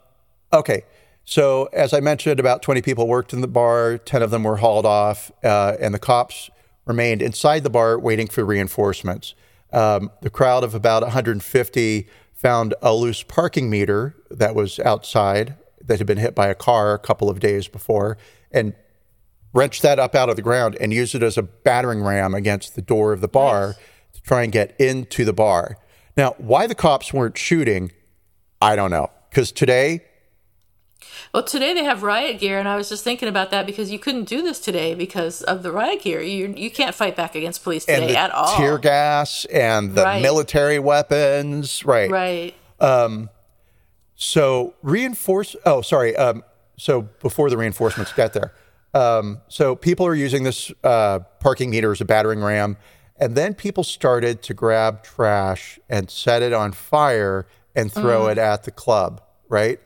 Speaker 2: okay. So, as I mentioned, about 20 people worked in the bar, 10 of them were hauled off, uh, and the cops remained inside the bar waiting for reinforcements. Um, the crowd of about 150 found a loose parking meter that was outside that had been hit by a car a couple of days before and wrenched that up out of the ground and used it as a battering ram against the door of the bar nice. to try and get into the bar. Now, why the cops weren't shooting, I don't know. Because today,
Speaker 1: well, today they have riot gear, and I was just thinking about that because you couldn't do this today because of the riot gear. You you can't fight back against police today at all.
Speaker 2: Tear gas and the right. military weapons, right?
Speaker 1: Right. Um,
Speaker 2: so reinforce. Oh, sorry. Um, so before the reinforcements get there, um, so people are using this uh, parking meter as a battering ram, and then people started to grab trash and set it on fire and throw mm. it at the club, right?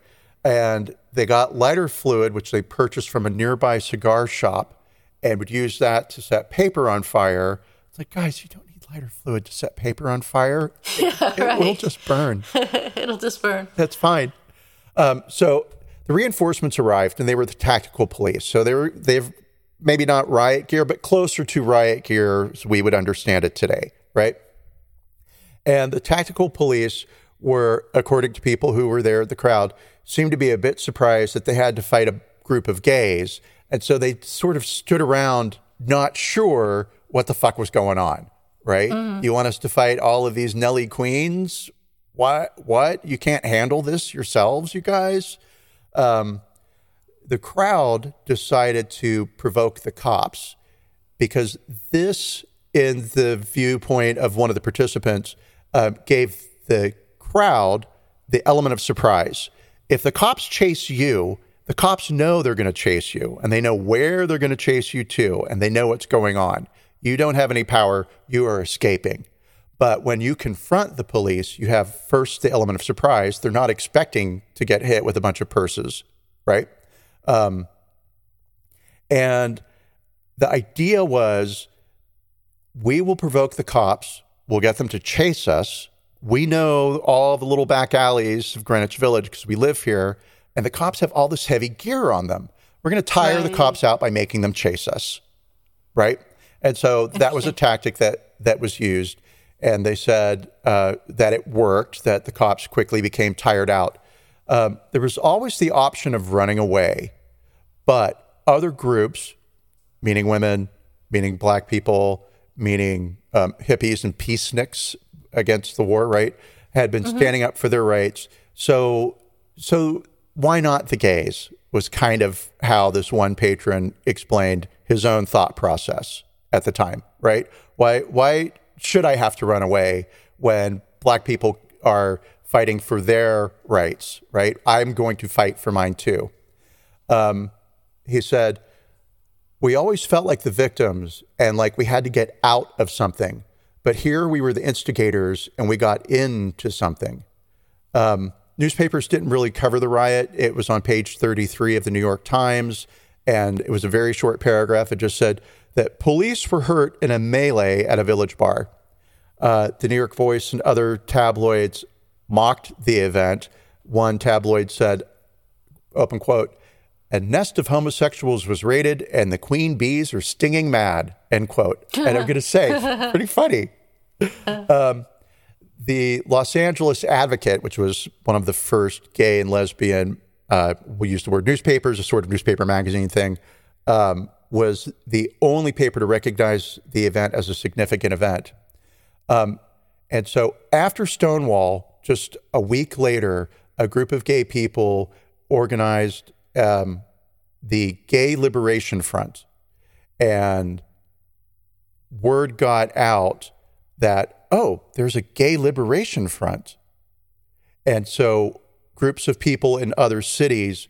Speaker 2: And they got lighter fluid, which they purchased from a nearby cigar shop, and would use that to set paper on fire. It's like, guys, you don't need lighter fluid to set paper on fire. Yeah, it, right. will just burn.
Speaker 1: It'll just burn.
Speaker 2: That's fine. Um, so the reinforcements arrived, and they were the tactical police. So they were they've maybe not riot gear, but closer to riot gear as we would understand it today, right? And the tactical police were, according to people who were there, the crowd, seemed to be a bit surprised that they had to fight a group of gays. And so they sort of stood around not sure what the fuck was going on, right? Mm-hmm. You want us to fight all of these Nelly Queens? What? What? You can't handle this yourselves, you guys? Um, the crowd decided to provoke the cops because this, in the viewpoint of one of the participants, uh, gave the crowd the element of surprise. If the cops chase you, the cops know they're going to chase you and they know where they're going to chase you to and they know what's going on. You don't have any power, you are escaping. But when you confront the police, you have first the element of surprise. They're not expecting to get hit with a bunch of purses, right? Um, and the idea was we will provoke the cops, we'll get them to chase us, we know all the little back alleys of Greenwich Village because we live here, and the cops have all this heavy gear on them. We're going to tire right. the cops out by making them chase us, right? And so that was a tactic that that was used, and they said uh, that it worked. That the cops quickly became tired out. Um, there was always the option of running away, but other groups, meaning women, meaning black people, meaning um, hippies and peaceniks, against the war, right, had been mm-hmm. standing up for their rights. So, so why not the gays? Was kind of how this one patron explained his own thought process at the time, right? Why, why should I have to run away when black people are fighting for their rights, right? I'm going to fight for mine too. Um, he said, We always felt like the victims and like we had to get out of something. But here we were the instigators and we got into something. Um, newspapers didn't really cover the riot. It was on page 33 of the New York Times, and it was a very short paragraph. It just said that police were hurt in a melee at a village bar. Uh, the New York Voice and other tabloids mocked the event. One tabloid said, open quote, a nest of homosexuals was raided and the queen bees are stinging mad, end quote. and I'm going to say, pretty funny. Um, the Los Angeles Advocate, which was one of the first gay and lesbian, uh, we use the word newspapers, a sort of newspaper magazine thing, um, was the only paper to recognize the event as a significant event. Um, and so after Stonewall, just a week later, a group of gay people organized um, the Gay Liberation Front, and word got out that, oh, there's a gay liberation front. And so groups of people in other cities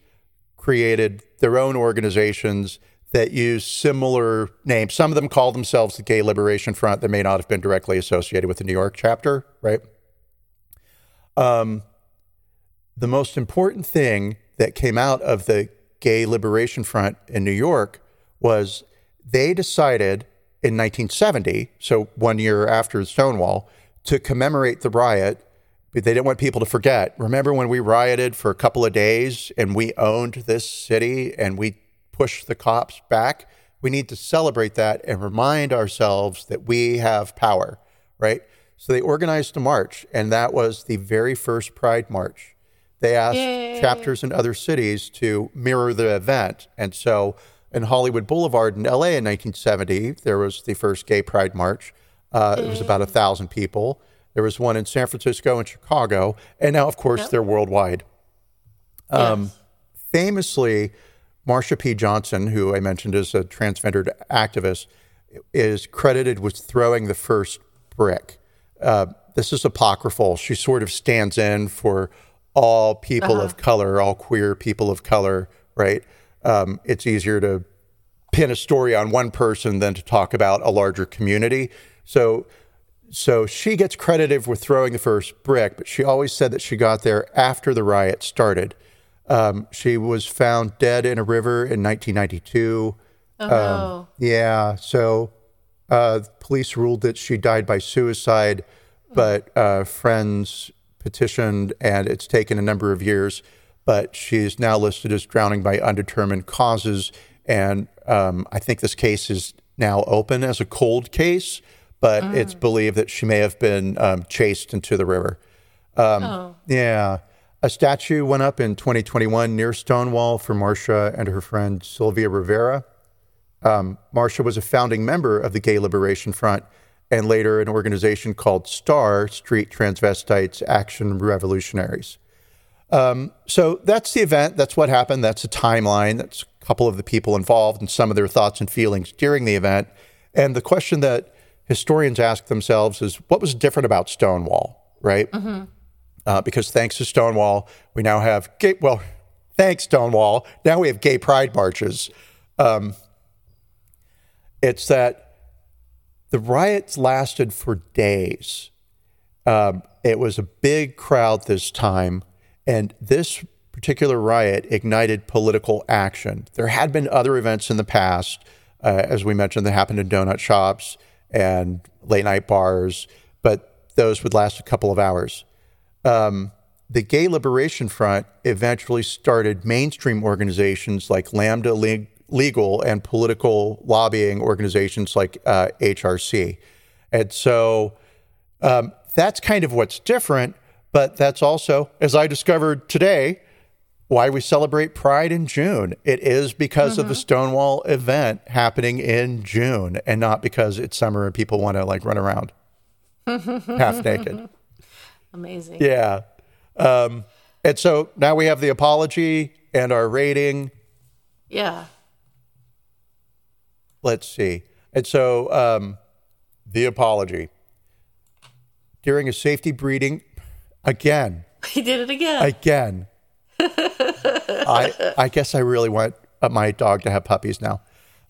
Speaker 2: created their own organizations that use similar names. Some of them call themselves the Gay Liberation Front. That may not have been directly associated with the New York chapter, right? Um, the most important thing that came out of the Gay Liberation Front in New York was they decided in 1970, so one year after Stonewall, to commemorate the riot. But they didn't want people to forget. Remember when we rioted for a couple of days and we owned this city and we pushed the cops back? We need to celebrate that and remind ourselves that we have power, right? So they organized a march, and that was the very first Pride March. They asked Yay. chapters in other cities to mirror the event. And so in Hollywood Boulevard in LA in 1970, there was the first Gay Pride March. Uh, it was about a thousand people. There was one in San Francisco and Chicago, and now, of course, yep. they're worldwide. Um, yes. Famously, Marsha P. Johnson, who I mentioned is a transgendered activist, is credited with throwing the first brick. Uh, this is apocryphal. She sort of stands in for all people uh-huh. of color, all queer people of color, right? Um, it's easier to pin a story on one person than to talk about a larger community. So, so she gets credited with throwing the first brick, but she always said that she got there after the riot started. Um, she was found dead in a river in 1992. Oh, um, no. Yeah. So uh, police ruled that she died by suicide, but uh, friends petitioned, and it's taken a number of years. But she's now listed as drowning by undetermined causes. And um, I think this case is now open as a cold case, but mm. it's believed that she may have been um, chased into the river. Um, oh. Yeah. A statue went up in 2021 near Stonewall for Marsha and her friend Sylvia Rivera. Um, Marsha was a founding member of the Gay Liberation Front and later an organization called STAR, Street Transvestites Action Revolutionaries. Um, so that's the event. That's what happened. That's a timeline. That's a couple of the people involved and some of their thoughts and feelings during the event. And the question that historians ask themselves is what was different about Stonewall, right? Mm-hmm uh, because thanks to Stonewall, we now have gay. Well, thanks Stonewall, now we have gay pride marches. Um, it's that the riots lasted for days. Um, it was a big crowd this time, and this particular riot ignited political action. There had been other events in the past, uh, as we mentioned, that happened in donut shops and late night bars, but those would last a couple of hours um, the Gay Liberation Front eventually started mainstream organizations like Lambda Legal and political lobbying organizations like uh, HRC. And so um, that's kind of what's different, but that's also, as I discovered today, why we celebrate Pride in June. It is because mm-hmm. of the mm-hmm. Stonewall event happening in June and not because it's summer and people want to like run around half naked.
Speaker 1: Amazing.
Speaker 2: Yeah. Um, and so now we have the apology and our rating.
Speaker 1: Yeah.
Speaker 2: Let's see. And so um, the apology. During a safety breeding, again.
Speaker 1: He did it again.
Speaker 2: Again. I I guess I really want my dog to have puppies now.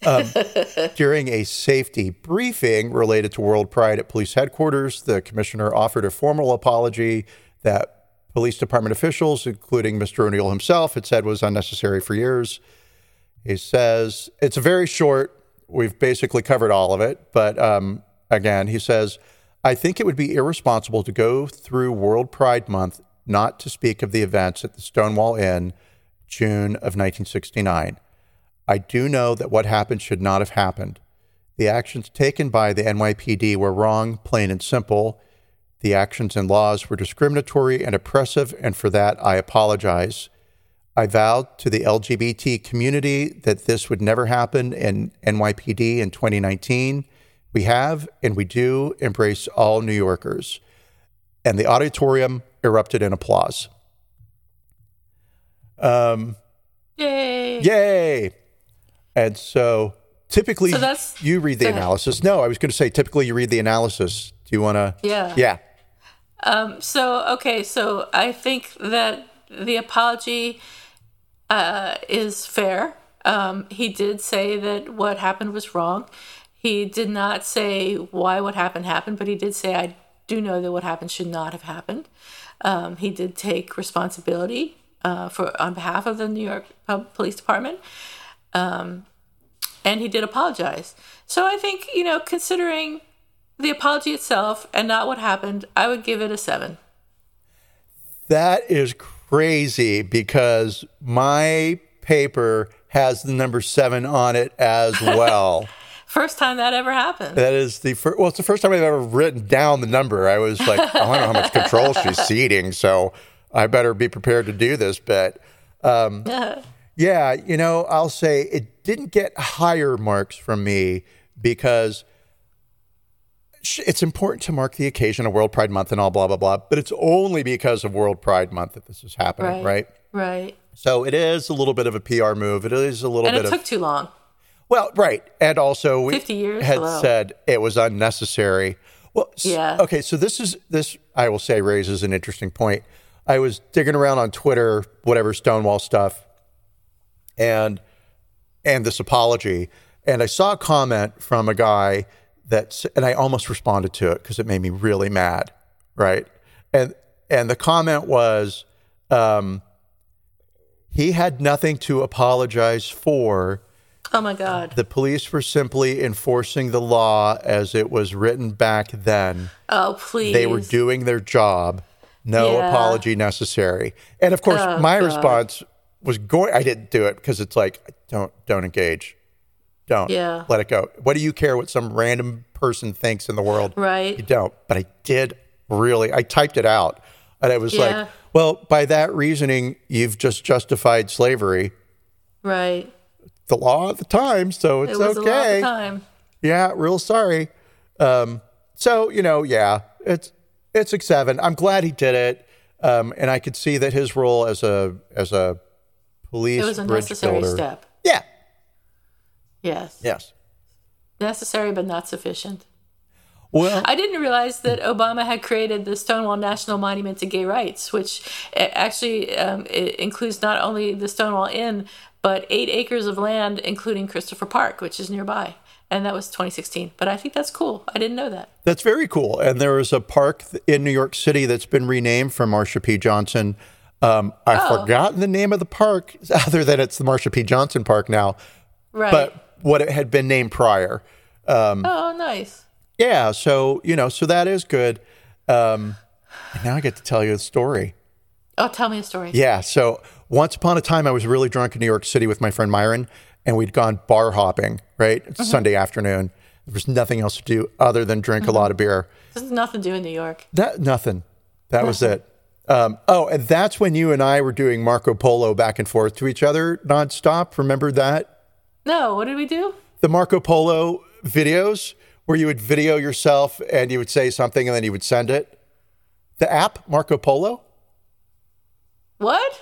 Speaker 2: Um, during a safety briefing related to World Pride at police headquarters, the commissioner offered a formal apology that police department officials, including Mr. O'Neill himself, had said was unnecessary for years. He says it's a very short. We've basically covered all of it. But um, again, he says, I think it would be irresponsible to go through World Pride Month not to speak of the events at the Stonewall Inn, June of 1969. I do know that what happened should not have happened. The actions taken by the NYPD were wrong, plain and simple. The actions and laws were discriminatory and oppressive, and for that I apologize. I vowed to the LGBT community that this would never happen in NYPD in 2019. We have and we do embrace all New Yorkers. And the auditorium erupted in applause. Um,
Speaker 1: yay!
Speaker 2: Yay! And so typically so you read the analysis. No, I was going to say typically you read the analysis. Do you want to?
Speaker 1: Yeah.
Speaker 2: Yeah.
Speaker 1: So okay, so I think that the apology uh, is fair. Um, he did say that what happened was wrong. He did not say why what happened happened, but he did say I do know that what happened should not have happened. Um, he did take responsibility uh, for on behalf of the New York Police Department, um, and he did apologize. So I think you know, considering the apology itself and not what happened, I would give it a seven.
Speaker 2: That is crazy because my paper has the number seven on it as well.
Speaker 1: First time that ever happened.
Speaker 2: that is the first. Well, it's the first time I've ever written down the number. I was like, I don't know how much control she's ceding, so I better be prepared to do this. But um, yeah, you know, I'll say it didn't get higher marks from me because it's important to mark the occasion of World Pride Month and all blah blah blah. But it's only because of World Pride Month that this is happening, right?
Speaker 1: Right.
Speaker 2: So it is a little bit of a PR move. It is a little
Speaker 1: And
Speaker 2: bit
Speaker 1: it
Speaker 2: of
Speaker 1: took too long.
Speaker 2: well, right, and also we
Speaker 1: 50 years?
Speaker 2: had
Speaker 1: Hello.
Speaker 2: said it was unnecessary. Well,
Speaker 1: Yeah.
Speaker 2: Okay, so this is this I will say raises an interesting point. I was digging around on Twitter, whatever Stonewall stuff, and and this apology, and I saw a comment from a guy that, and I almost responded to it because it made me really mad, right? And and the comment was, um, he had nothing to apologize for.
Speaker 1: Oh my God.
Speaker 2: The police were simply enforcing the law as it was written back then.
Speaker 1: Oh, please.
Speaker 2: They were doing their job. No
Speaker 1: Yeah.
Speaker 2: apology necessary. And of course,
Speaker 1: Oh,
Speaker 2: my
Speaker 1: God.
Speaker 2: response was going. I didn't do it because it's like don't don't engage, don't
Speaker 1: Yeah.
Speaker 2: let it go. What do you care what some random person thinks in the world?
Speaker 1: Right.
Speaker 2: You don't. But I did really. I typed it out, and I was
Speaker 1: Yeah.
Speaker 2: like, well, by that reasoning, you've just justified slavery.
Speaker 1: Right.
Speaker 2: The law at the time, so it's
Speaker 1: It was a lot
Speaker 2: okay.
Speaker 1: time.
Speaker 2: Yeah, real sorry. Um, so you know, yeah, it's it's a seven. I'm glad he did it, um, and I could see that his role as a as a police
Speaker 1: It was a necessary
Speaker 2: builder.
Speaker 1: step.
Speaker 2: Yeah.
Speaker 1: Yes.
Speaker 2: Yes.
Speaker 1: Necessary, but not sufficient.
Speaker 2: Well,
Speaker 1: I didn't realize that Obama had created the Stonewall National Monument to Gay Rights, which uh, actually um, includes not only the Stonewall Inn, but eight acres of land, including Christopher Park, which is nearby. And that was 2016. But I think that's cool. I didn't know that.
Speaker 2: that's very cool. And there is a park in New York City that's been renamed for Marsha P. Johnson. Um, I've
Speaker 1: Oh.
Speaker 2: forgotten the name of the park, other than it's the Marsha P. Johnson Park now,
Speaker 1: Right.
Speaker 2: but what it had been named prior.
Speaker 1: oh, nice.
Speaker 2: Yeah, so you know, so that is good. Um, and now I get to tell you the story.
Speaker 1: Oh, tell me a story.
Speaker 2: Yeah, so once upon a time, I was really drunk in New York City with my friend Myron, and we'd gone bar hopping. Right, it's Sunday afternoon. There was nothing else to do other than drink a lot of beer.
Speaker 1: Has nothing to do in New York.
Speaker 2: That nothing. That was it. Um, oh, and that's when you and I were doing Marco Polo back and forth to each other nonstop. Remember that?
Speaker 1: No, what did we do?
Speaker 2: The Marco Polo videos where you would video yourself and you would say something and then you would send it. The app, Marco Polo?
Speaker 1: What?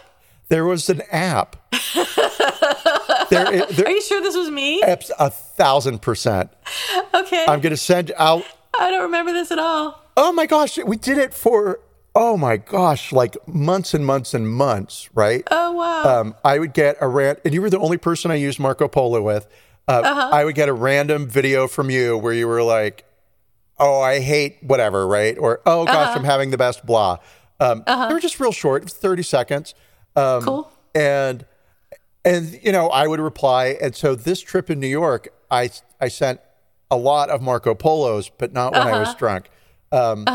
Speaker 2: There was an app. there, there,
Speaker 1: Are you sure this was me?
Speaker 2: apps a thousand percent.
Speaker 1: Okay.
Speaker 2: I'm going to send out.
Speaker 1: I don't remember this at all.
Speaker 2: Oh my gosh, we did it for, oh my gosh, like months and months and months, right?
Speaker 1: Oh, wow.
Speaker 2: um, I would get a rant, and you were the only person I used Marco Polo with. Uh,
Speaker 1: Uh-huh.
Speaker 2: I would get a random video from you where you were like, "Oh, I hate whatever," right? Or "Oh gosh,
Speaker 1: Uh-huh.
Speaker 2: I'm having the best blah." Um, They were just real short, thirty seconds, um,
Speaker 1: cool.
Speaker 2: and and you know I would reply. And so this trip in New York, I I sent a lot of Marco Polos, but not when I was drunk. Um,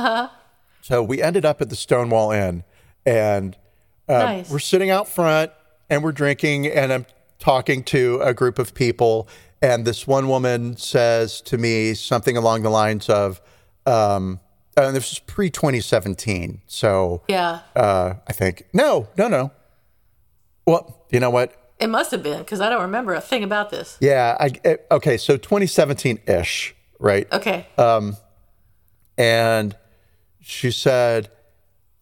Speaker 2: So we ended up at the Stonewall Inn, and uh,
Speaker 1: Nice.
Speaker 2: we're sitting out front and we're drinking, and I'm talking to a group of people, and this one woman says to me something along the lines of, um, and this was pre 2017, so
Speaker 1: Yeah.
Speaker 2: uh, I think no, no, no. Well, you know what?
Speaker 1: It must have been because I don't remember a thing about this.
Speaker 2: Yeah, I it- okay. So 2017 ish, right?
Speaker 1: Okay.
Speaker 2: Um, and she said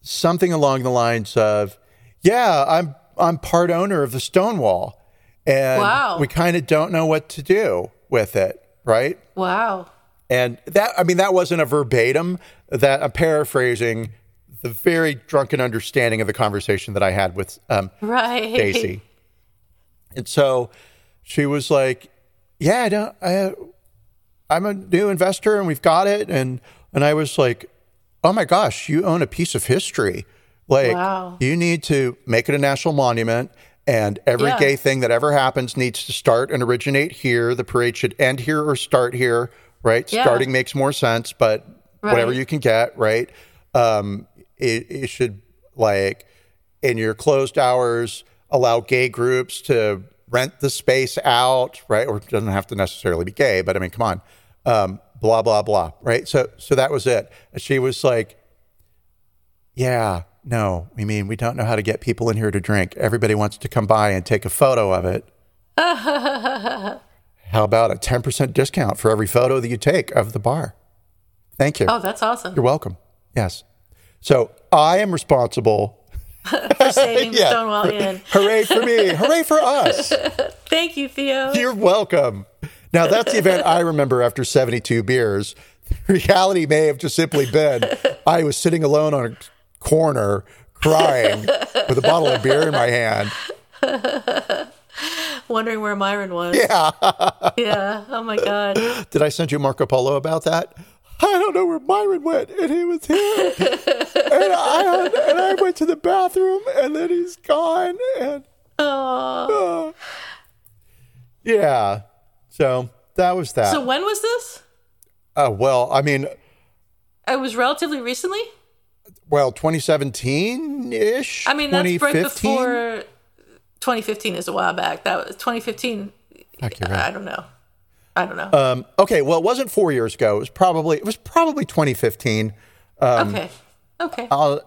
Speaker 2: something along the lines of, "Yeah, I'm I'm part owner of the Stonewall, and
Speaker 1: Wow.
Speaker 2: we kind of don't know what to do with it, right?"
Speaker 1: wow.
Speaker 2: And that, I mean, that wasn't a verbatim, that I'm paraphrasing the very drunken understanding of the conversation that I had with um,
Speaker 1: Right.
Speaker 2: Stacy. And so she was like, "Yeah, I don't. I, I'm a new investor, and we've got it." And and I was like, "Oh my gosh, you own a piece of history! Like,
Speaker 1: Wow.
Speaker 2: you need to make it a national monument." And every
Speaker 1: Yeah.
Speaker 2: gay thing that ever happens needs to start and originate here. The parade should end here or start here, right?
Speaker 1: Yeah.
Speaker 2: Starting makes more sense, but whatever you can get, right? Um, it, it should like in your closed hours allow gay groups to rent the space out, right? Or it doesn't have to necessarily be gay, but I mean, come on, um, blah blah blah, right? So so that was it. She was like, "Yeah, no, I mean, we don't know how to get people in here to drink. Everybody wants to come by and take a photo of it." How about a 10% discount for every photo that you take of the bar? Thank you.
Speaker 1: Oh, that's awesome.
Speaker 2: You're welcome. Yes. So I am responsible.
Speaker 1: For saving
Speaker 2: Yeah.
Speaker 1: Stonewall Inn.
Speaker 2: Hooray for me. Hooray for us.
Speaker 1: Thank you, Theo.
Speaker 2: You're welcome. Now, that's the event I remember after 72 beers. Reality may have just simply been I was sitting alone on a corner crying with a bottle of beer in my hand.
Speaker 1: Wondering where Myron was. Yeah. yeah. Oh my God.
Speaker 2: Did I send you Marco Polo about that? I don't know where Myron went, and he was here, and I and I went to the bathroom, and then he's gone, and
Speaker 1: Oh.
Speaker 2: uh, yeah. So that was that.
Speaker 1: So when was this?
Speaker 2: uh, well, I mean,
Speaker 1: It was relatively recently.
Speaker 2: well, 2017 ish.
Speaker 1: I mean, that's right before 2015 is a while back. That was 2015.
Speaker 2: Fuck, you're right.
Speaker 1: I don't know. I don't know.
Speaker 2: Um, okay, well, it wasn't four years ago. It was probably it was probably 2015.
Speaker 1: okay. Okay.
Speaker 2: I'll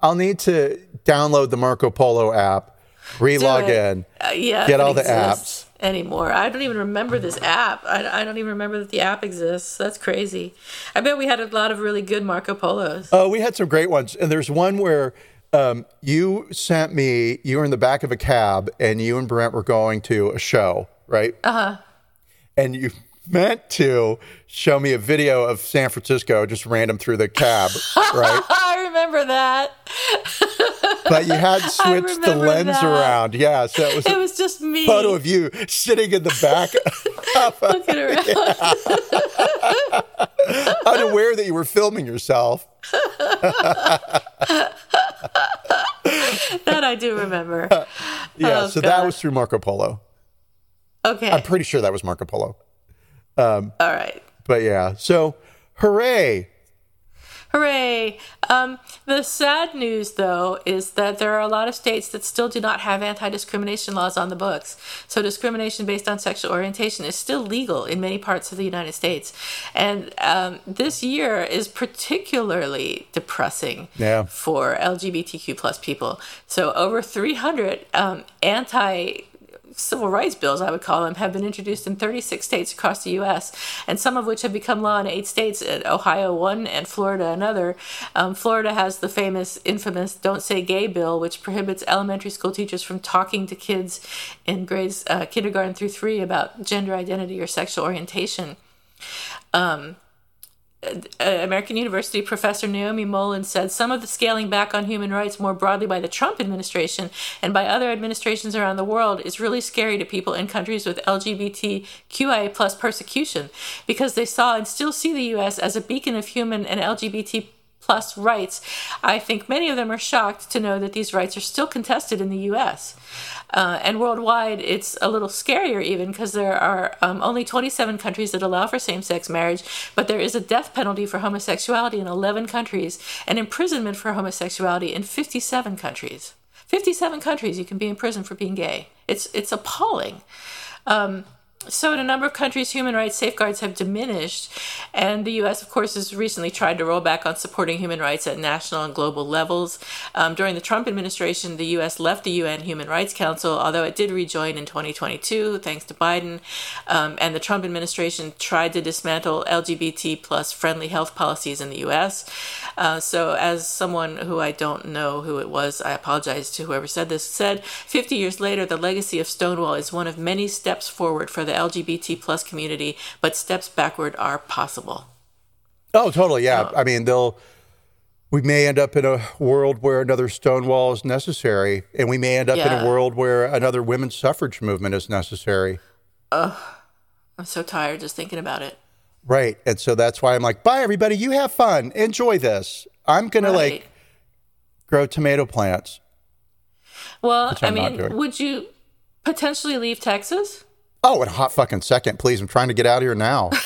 Speaker 2: I'll need to download the Marco Polo app, relog in.
Speaker 1: Uh, yeah.
Speaker 2: Get all the
Speaker 1: exists anymore. I don't even remember this app. I, I don't even remember that the app exists. That's crazy. I bet we had a lot of really good Marco Polos.
Speaker 2: Oh, we had some great ones, and there's one where um, you sent me. You were in the back of a cab, and you and Brent were going to a show, right? Uh huh. And you meant to show me a video of San Francisco, just random through the cab, right?
Speaker 1: I remember that.
Speaker 2: But you had switched the lens
Speaker 1: that.
Speaker 2: around, yeah. So it was
Speaker 1: It was just me.
Speaker 2: photo of you sitting in the back,
Speaker 1: looking around.
Speaker 2: unaware that you were filming yourself.
Speaker 1: that I do remember.
Speaker 2: Yeah,
Speaker 1: Oh,
Speaker 2: so that was through Marco Polo.
Speaker 1: Okay.
Speaker 2: I'm pretty sure that was Marco Polo.
Speaker 1: All right.
Speaker 2: But yeah, so hooray.
Speaker 1: Hooray! Um, the sad news, though, is that there are a lot of states that still do not have anti discrimination laws on the books. So, discrimination based on sexual orientation is still legal in many parts of the United States. And um, this year is particularly depressing
Speaker 2: Yeah.
Speaker 1: for LGBTQ plus people. So, over 300 um, anti civil rights bills, I would call them, have been introduced in 36 states across the U.S., and some of which have become law in eight states. uh, Ohio one and Florida another. Um, Florida has the famous, infamous "Don't Say Gay" bill, which prohibits elementary school teachers from talking to kids in grades uh, kindergarten through three about gender identity or sexual orientation. Uh, Uh, uh, American University professor Naomi Mullen said some of the scaling back on human rights more broadly by the Trump administration and by other administrations around the world is really scary to people in countries with LGBTQIA plus persecution because they saw and still see the U.S. as a beacon of human and LGBT plus rights. I think many of them are shocked to know that these rights are still contested in the U.S. Uh, and worldwide, it's a little scarier even because there are um, only 27 countries that allow for same sex marriage, but there is a death penalty for homosexuality in 11 countries and imprisonment for homosexuality in 57 countries. 57 countries you can be in prison for being gay. It's, it's appalling. Um, so, in a number of countries, human rights safeguards have diminished, and the U.S., of course, has recently tried to roll back on supporting human rights at national and global levels. Um, during the Trump administration, the U.S. left the UN Human Rights Council, although it did rejoin in 2022, thanks to Biden. Um, and the Trump administration tried to dismantle LGBT plus friendly health policies in the U.S. Uh, so, as someone who I don't know who it was, I apologize to whoever said this, said 50 years later, the legacy of Stonewall is one of many steps forward for the LGBT plus community, but steps backward are possible.
Speaker 2: Oh, totally. Yeah. Oh. I mean, they'll. We may end up in a world where another Stonewall is necessary, and we may end up in a world where another women's suffrage movement is necessary. Ugh.
Speaker 1: I'm so tired just thinking about it.
Speaker 2: Right. And so that's why I'm like, bye, everybody. You have fun. Enjoy this. I'm going to like grow tomato plants.
Speaker 1: Well, I mean, would you potentially leave Texas?
Speaker 2: Oh, in a hot fucking second, please. I'm trying to get out of here now.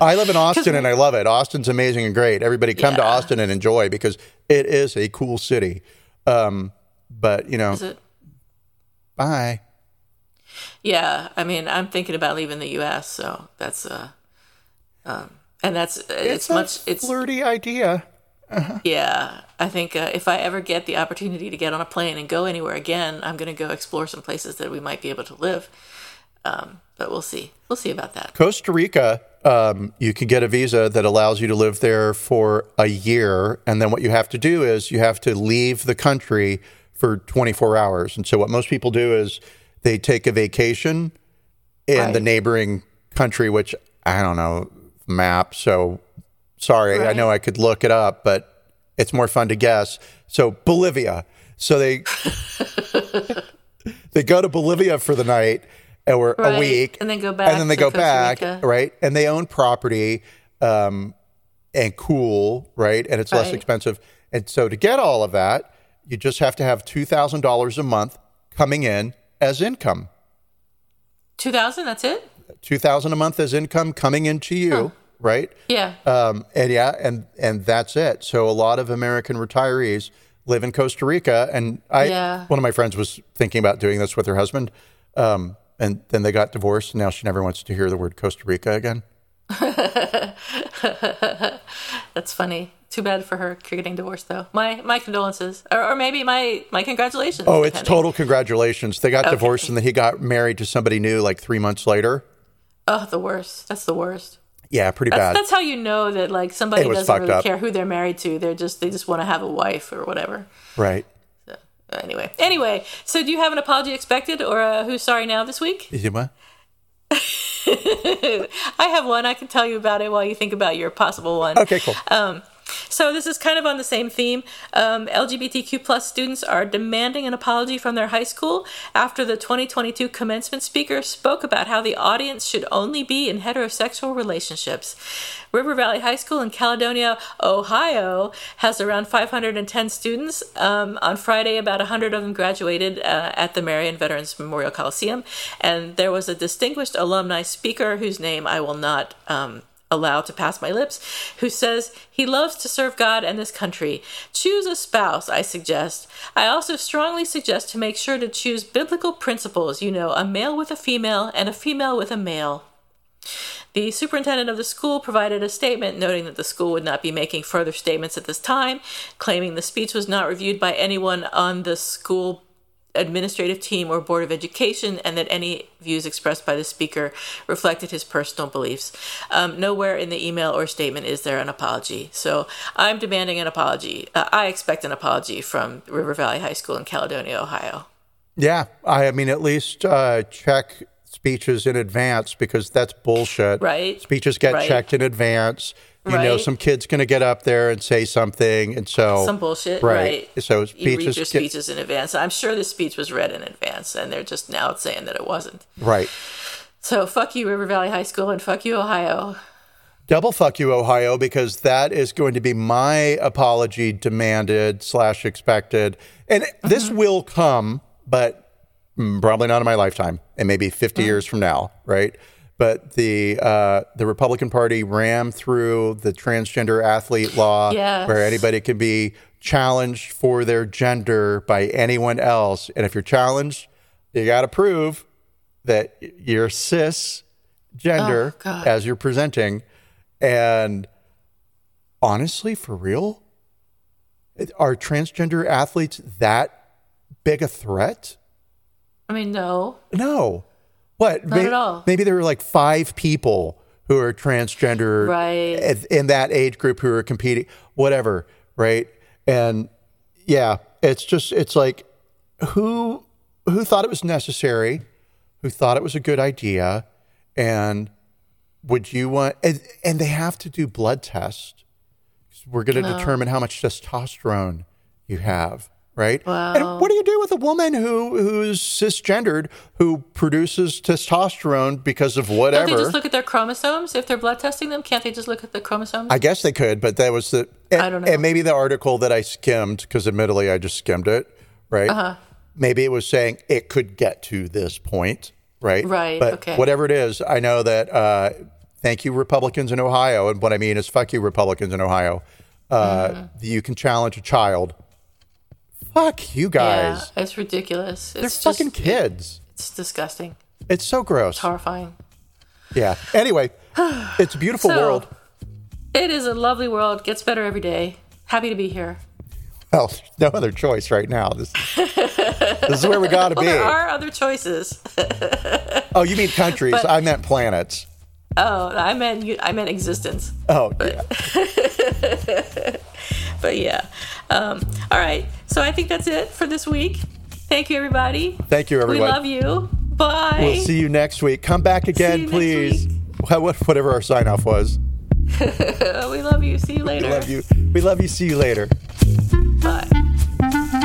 Speaker 2: I live in Austin and I love it. Austin's amazing and great. Everybody come to Austin and enjoy because it is a cool city. Um, but, you know,
Speaker 1: Is it?
Speaker 2: bye.
Speaker 1: Yeah, I mean, I'm thinking about leaving the U.S., so that's uh, um, and that's it's,
Speaker 2: a
Speaker 1: much it's
Speaker 2: flirty idea.
Speaker 1: Yeah. I think uh, if I ever get the opportunity to get on a plane and go anywhere again, I'm going to go explore some places that we might be able to live. Um, but we'll see. We'll see about that.
Speaker 2: Costa Rica, um, you can get a visa that allows you to live there for a year. And then what you have to do is you have to leave the country for 24 hours. And so what most people do is they take a vacation in
Speaker 1: Right.
Speaker 2: the neighboring country, which I don't know, map. So sorry, I know I could look it up, but it's more fun to guess. So Bolivia. So they they go to Bolivia for the night or a week
Speaker 1: And then go back
Speaker 2: and then they go
Speaker 1: Costa
Speaker 2: back
Speaker 1: Rica.
Speaker 2: right and they own property um, and cool right and it's less expensive and so to get all of that you just have to have $2000 a month coming in as income
Speaker 1: Two thousand. That's it.
Speaker 2: 2000 a month as income coming into you right
Speaker 1: Yeah.
Speaker 2: um, and yeah and and that's it so a lot of american retirees live in costa rica and i
Speaker 1: Yeah.
Speaker 2: one of my friends was thinking about doing this with her husband um, and then they got divorced and now she never wants to hear the word costa rica again
Speaker 1: That's funny. Too bad for her getting divorced, though. My my condolences, or, or maybe my my congratulations.
Speaker 2: Oh, it's
Speaker 1: depending.
Speaker 2: total congratulations. They got divorced and then he got married to somebody new like three months later.
Speaker 1: Oh, the worst. That's the worst.
Speaker 2: Yeah, pretty
Speaker 1: That's,
Speaker 2: bad.
Speaker 1: that's how you know that like somebody doesn't really
Speaker 2: up.
Speaker 1: care who they're married to. They're just they just want to have a wife or whatever.
Speaker 2: right.
Speaker 1: Anyway, anyway. So, do you have an apology expected or a who's sorry now this week?
Speaker 2: Is it what?
Speaker 1: I have one. I can tell you about it while you think about your possible one.
Speaker 2: Okay, cool.
Speaker 1: Um, so this is kind of on the same theme. Um, LGBTQ plus students are demanding an apology from their high school after the 2022 commencement speaker spoke about how the audience should only be in heterosexual relationships. River Valley High School in Caledonia, Ohio, has around 510 students. Um, on Friday, about 100 of them graduated uh, at the Marion Veterans Memorial Coliseum, and there was a distinguished alumni speaker whose name I will not. Um, allowed to pass my lips, who says he loves to serve God and this country. Choose a spouse, I suggest. I also strongly suggest to make sure to choose biblical principles, you know, a male with a female and a female with a male. The superintendent of the school provided a statement noting that the school would not be making further statements at this time, claiming the speech was not reviewed by anyone on the school administrative team or board of education and that any views expressed by the speaker reflected his personal beliefs um, nowhere in the email or statement is there an apology so i'm demanding an apology uh, i expect an apology from river valley high school in caledonia ohio
Speaker 2: Yeah. I, I mean, at least uh, check speeches in advance because that's bullshit.
Speaker 1: Right.
Speaker 2: Speeches get
Speaker 1: Right.
Speaker 2: checked in advance. You know, some kid's going to get up there and say something. And so,
Speaker 1: some bullshit
Speaker 2: Right.
Speaker 1: right,
Speaker 2: So
Speaker 1: you read
Speaker 2: speeches
Speaker 1: your
Speaker 2: get-
Speaker 1: speeches in advance i'm sure the speech was read in advance and they're just now saying that it wasn't
Speaker 2: right.
Speaker 1: so fuck you river valley high school and fuck you ohio
Speaker 2: Double fuck you, Ohio, because that is going to be my apology demanded slash expected. And this
Speaker 1: Mm-hmm.
Speaker 2: will come, but mm, probably not in my lifetime and maybe 50
Speaker 1: Mm.
Speaker 2: years from now, right? But the uh, the Republican Party rammed through the transgender athlete law
Speaker 1: Yes.
Speaker 2: where anybody can be challenged for their gender by anyone else. And if you're challenged, you got to prove that you're cis gender
Speaker 1: Oh,
Speaker 2: as you're presenting. And honestly, for real, are transgender athletes that big a threat?
Speaker 1: i mean no
Speaker 2: No. What? Not
Speaker 1: at all.
Speaker 2: Maybe there were like five people who are transgender
Speaker 1: Right.
Speaker 2: in- in that age group who are competing, whatever, right? And yeah, it's just it's like who who thought it was necessary who thought it was a good idea, and would you want? And, and they have to do blood tests. We're going to determine how much testosterone you have, right?
Speaker 1: Wow.
Speaker 2: And what do you do with a woman who who's cisgendered who produces testosterone because of whatever?
Speaker 1: Don't they just look at their chromosomes if they're blood testing them? Can't they just look at the chromosomes?
Speaker 2: I guess they could, but that was the. And,
Speaker 1: I don't know.
Speaker 2: And maybe the article that I skimmed, because admittedly I just skimmed it, right? Uh-huh. Maybe it was saying it could get to this point, right?
Speaker 1: Right,
Speaker 2: But
Speaker 1: okay.
Speaker 2: whatever it is, I know that. Uh, thank you, Republicans in Ohio, and what I mean is, fuck you, Republicans in Ohio. Uh,
Speaker 1: Mm-hmm.
Speaker 2: You can challenge a child. Fuck you guys.
Speaker 1: Yeah, it's ridiculous.
Speaker 2: They're
Speaker 1: It's
Speaker 2: fucking
Speaker 1: just,
Speaker 2: kids.
Speaker 1: It's disgusting.
Speaker 2: It's so gross.
Speaker 1: Horrifying.
Speaker 2: Yeah. Anyway, it's a beautiful
Speaker 1: So-
Speaker 2: world.
Speaker 1: It is a lovely world. Gets better every day. Happy to be here.
Speaker 2: Well, no other choice right now. This, this is where we got to
Speaker 1: Well,
Speaker 2: be.
Speaker 1: there are other choices.
Speaker 2: Oh, you mean countries?
Speaker 1: But-
Speaker 2: I meant planets.
Speaker 1: Oh, I meant I meant existence.
Speaker 2: Oh, yeah.
Speaker 1: But yeah. Um, all right. So I think that's it for this week. Thank you, everybody.
Speaker 2: Thank you,
Speaker 1: everybody.
Speaker 2: We
Speaker 1: love you. Bye.
Speaker 2: We'll see you next week. Come back again, please. Wha- what- Whatever our sign off was.
Speaker 1: We love you. See you later.
Speaker 2: We love you. We love you. See you later.
Speaker 1: Bye.